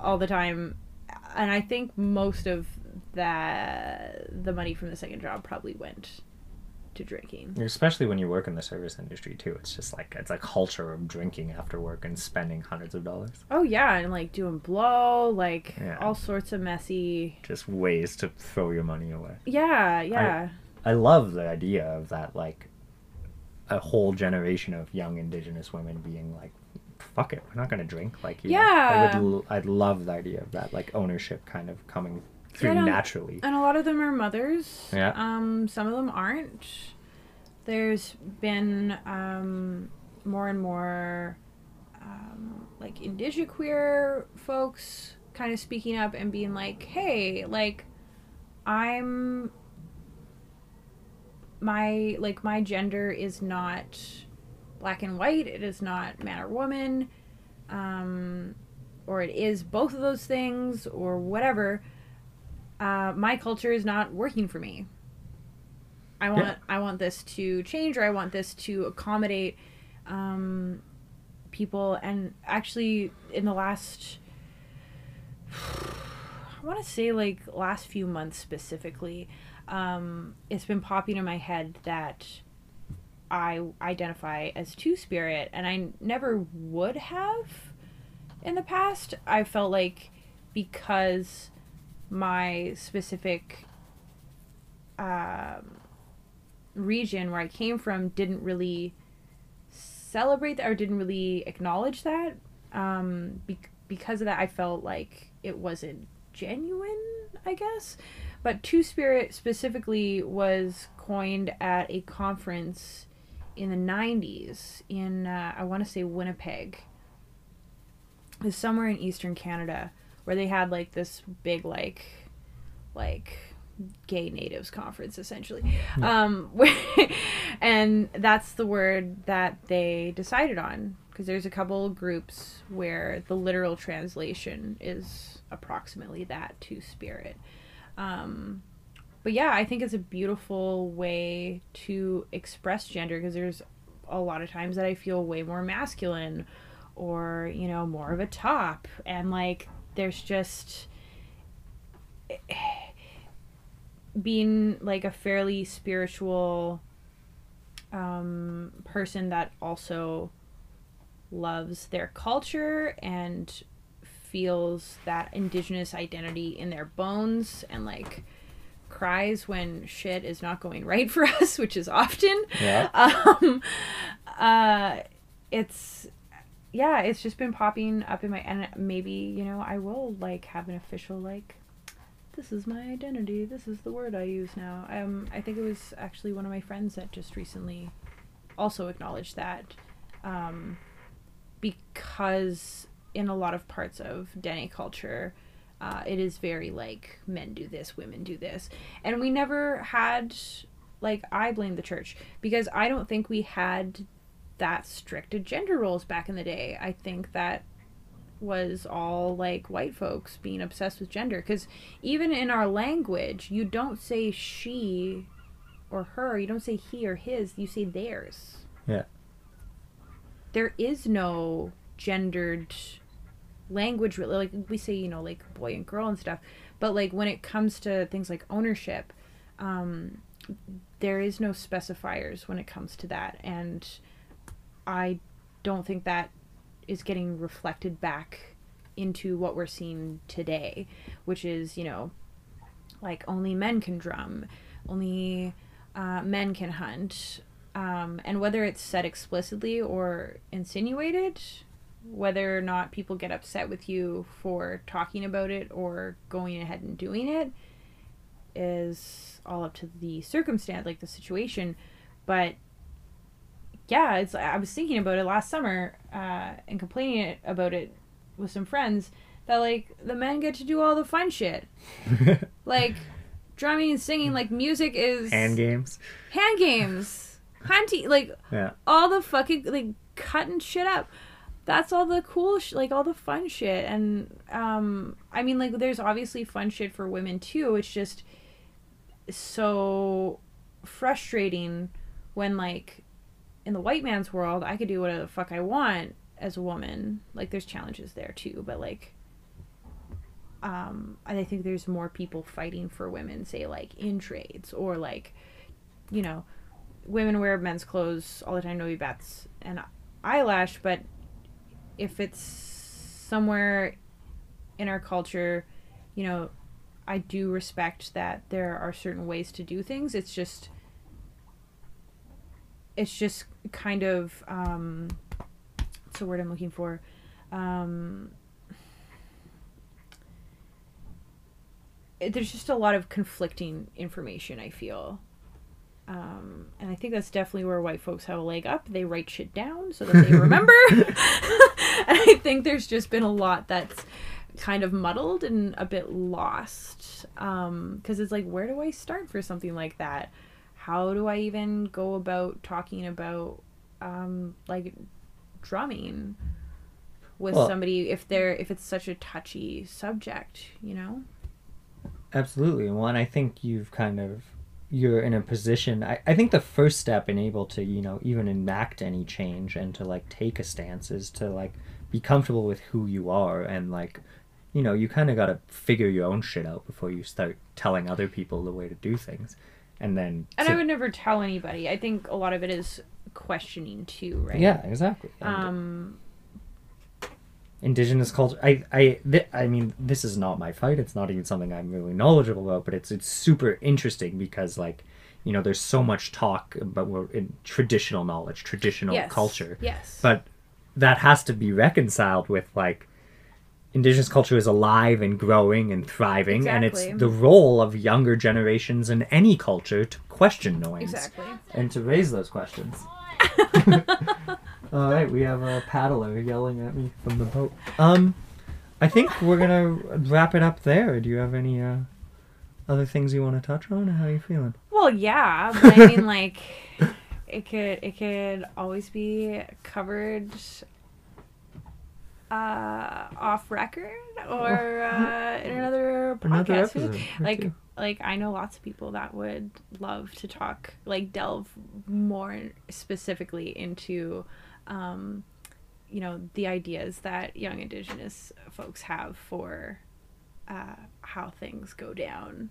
all the time, and I think most of that the money from the second job probably went to drinking. Especially when you work in the service industry too. It's just like it's a culture of drinking after work and spending hundreds of dollars. Oh yeah, and like doing blow, like Yeah. all sorts of messy. Just ways to throw your money away. Yeah, yeah. I love the idea of that, like a whole generation of young Indigenous women being like, "Fuck it, we're not gonna drink." Like, you know, Yeah. I would. L- I'd love the idea of that, like ownership, kind of coming through Yeah, naturally. And a lot of them are mothers. Yeah. Um, some of them aren't. There's been um, more and more um, like indigiqueer folks kind of speaking up and being like, "Hey, like, I'm my like my gender is not black and white. It is not man or woman." Um, or it is both of those things, or whatever uh, my culture is not working for me. I want Yeah. I want this to change, or I want this to accommodate um, people. And actually, in the last, I want to say like last few months specifically, um, it's been popping in my head that I identify as two spirit, and I never would have in the past. I felt like because my specific um, region where I came from didn't really celebrate that or didn't really acknowledge that. Um, be- because of that, I felt like it wasn't genuine, I guess. But Two Spirit specifically was coined at a conference in the 90s in, uh, I want to say, Winnipeg. Somewhere in eastern Canada where they had like this big like like gay natives conference essentially. Um and that's the word that they decided on because there's a couple groups where the literal translation is approximately that to spirit. Um but yeah i think it's a beautiful way to express gender because there's a lot of times that i feel way more masculine or you know more of a top. And like there's just being like a fairly spiritual um, person that also loves their culture and feels that indigenous identity in their bones and like cries when shit is not going right for us which is often Yeah. um uh it's yeah it's just been popping up in my and maybe you know i will like have an official like this is my identity. This is the word i use now. Um i think it was actually one of my friends that just recently also acknowledged that um because in a lot of parts of Dene culture uh, it is very like men do this women do this. And we never had like i blame the church because i don't think we had that strict of gender roles back in the day. I think that was all like white folks being obsessed with gender. Because even in our language you don't say she or her you don't say he or his you say theirs. Yeah. there is no gendered language really. Like we say you know like boy and girl and stuff. But like when it comes to things like ownership um there is no specifiers when it comes to that. And i don't think that is getting reflected back into what we're seeing today which is you know like only men can drum only uh, men can hunt. Um, and whether it's said explicitly or insinuated whether or not people get upset with you for talking about it or going ahead and doing it is all up to the circumstance like the situation. But yeah it's i was thinking about it last summer uh, and complaining about it with some friends that like the men get to do all the fun shit like drumming and singing. Like music is Hand games. hand games, hunting, like Yeah. all the fucking like cutting shit up. That's all the cool, sh- like all the fun shit. And um, I mean, like there's obviously fun shit for women too. It's just so frustrating when like in the white man's world, I could do whatever the fuck I want as a woman. Like there's challenges there too, but like um I think there's more people fighting for women, say like in trades or like you know, women wear men's clothes all the time, no bats and eyelash, but if it's somewhere in our culture, you know, I do respect that there are certain ways to do things. It's just it's just kind of um what's the word I'm looking for? Um it, there's just a lot of conflicting information, I feel. Um, and I think that's definitely where white folks have a leg up. They write shit down so that they remember. and I think there's just been a lot that's kind of muddled and a bit lost. Because it's like, where do I start for something like that? How do I even go about talking about um, like drumming with Well- somebody if they're if it's such a touchy subject, you know? Absolutely. Well, and I think you've kind of you're in a position. I, I think the first step in able to you know even enact any change and to like take a stance is to like be comfortable with who you are and like you know you kind of got to figure your own shit out before you start telling other people the way to do things and then And to- I would never tell anybody. I think a lot of it is questioning too, right? yeah exactly Um indigenous culture i i th- i mean this is not my fight it's not even something i'm really knowledgeable about but it's it's super interesting because like you know there's so much talk about we're in traditional knowledge traditional yes. culture Yes. but that has to be reconciled with like indigenous culture is alive and growing and thriving and it's the role of younger generations in any culture to question noise exactly. and to raise those questions. All right, we have a paddler yelling at me from the boat. Um, I think we're gonna wrap it up there. Do you have any uh, other things you want to touch on? Or how are you feeling? Well, yeah, but I mean, like, it could it could always be covered uh, off record or uh, in another podcast. Another Who- episode. like like I know lots of people that would love to talk like delve more specifically into um you know the ideas that young indigenous folks have for uh how things go down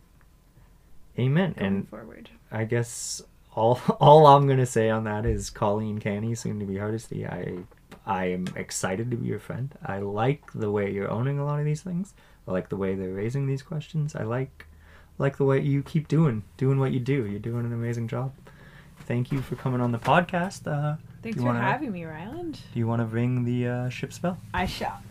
Amen. going And forward. I guess all all I'm gonna say on that is Colleen Canny, soon to be Hardesty. I I am excited to be your friend. I like the way you're owning a lot of these things. I like the way they're raising these questions. I like like the way you keep doing doing what you do. You're doing an amazing job. Thank you for coming on the podcast. Uh, Thanks you for wanna- having me, Ryland. do you want to ring the uh, ship spell? I shall.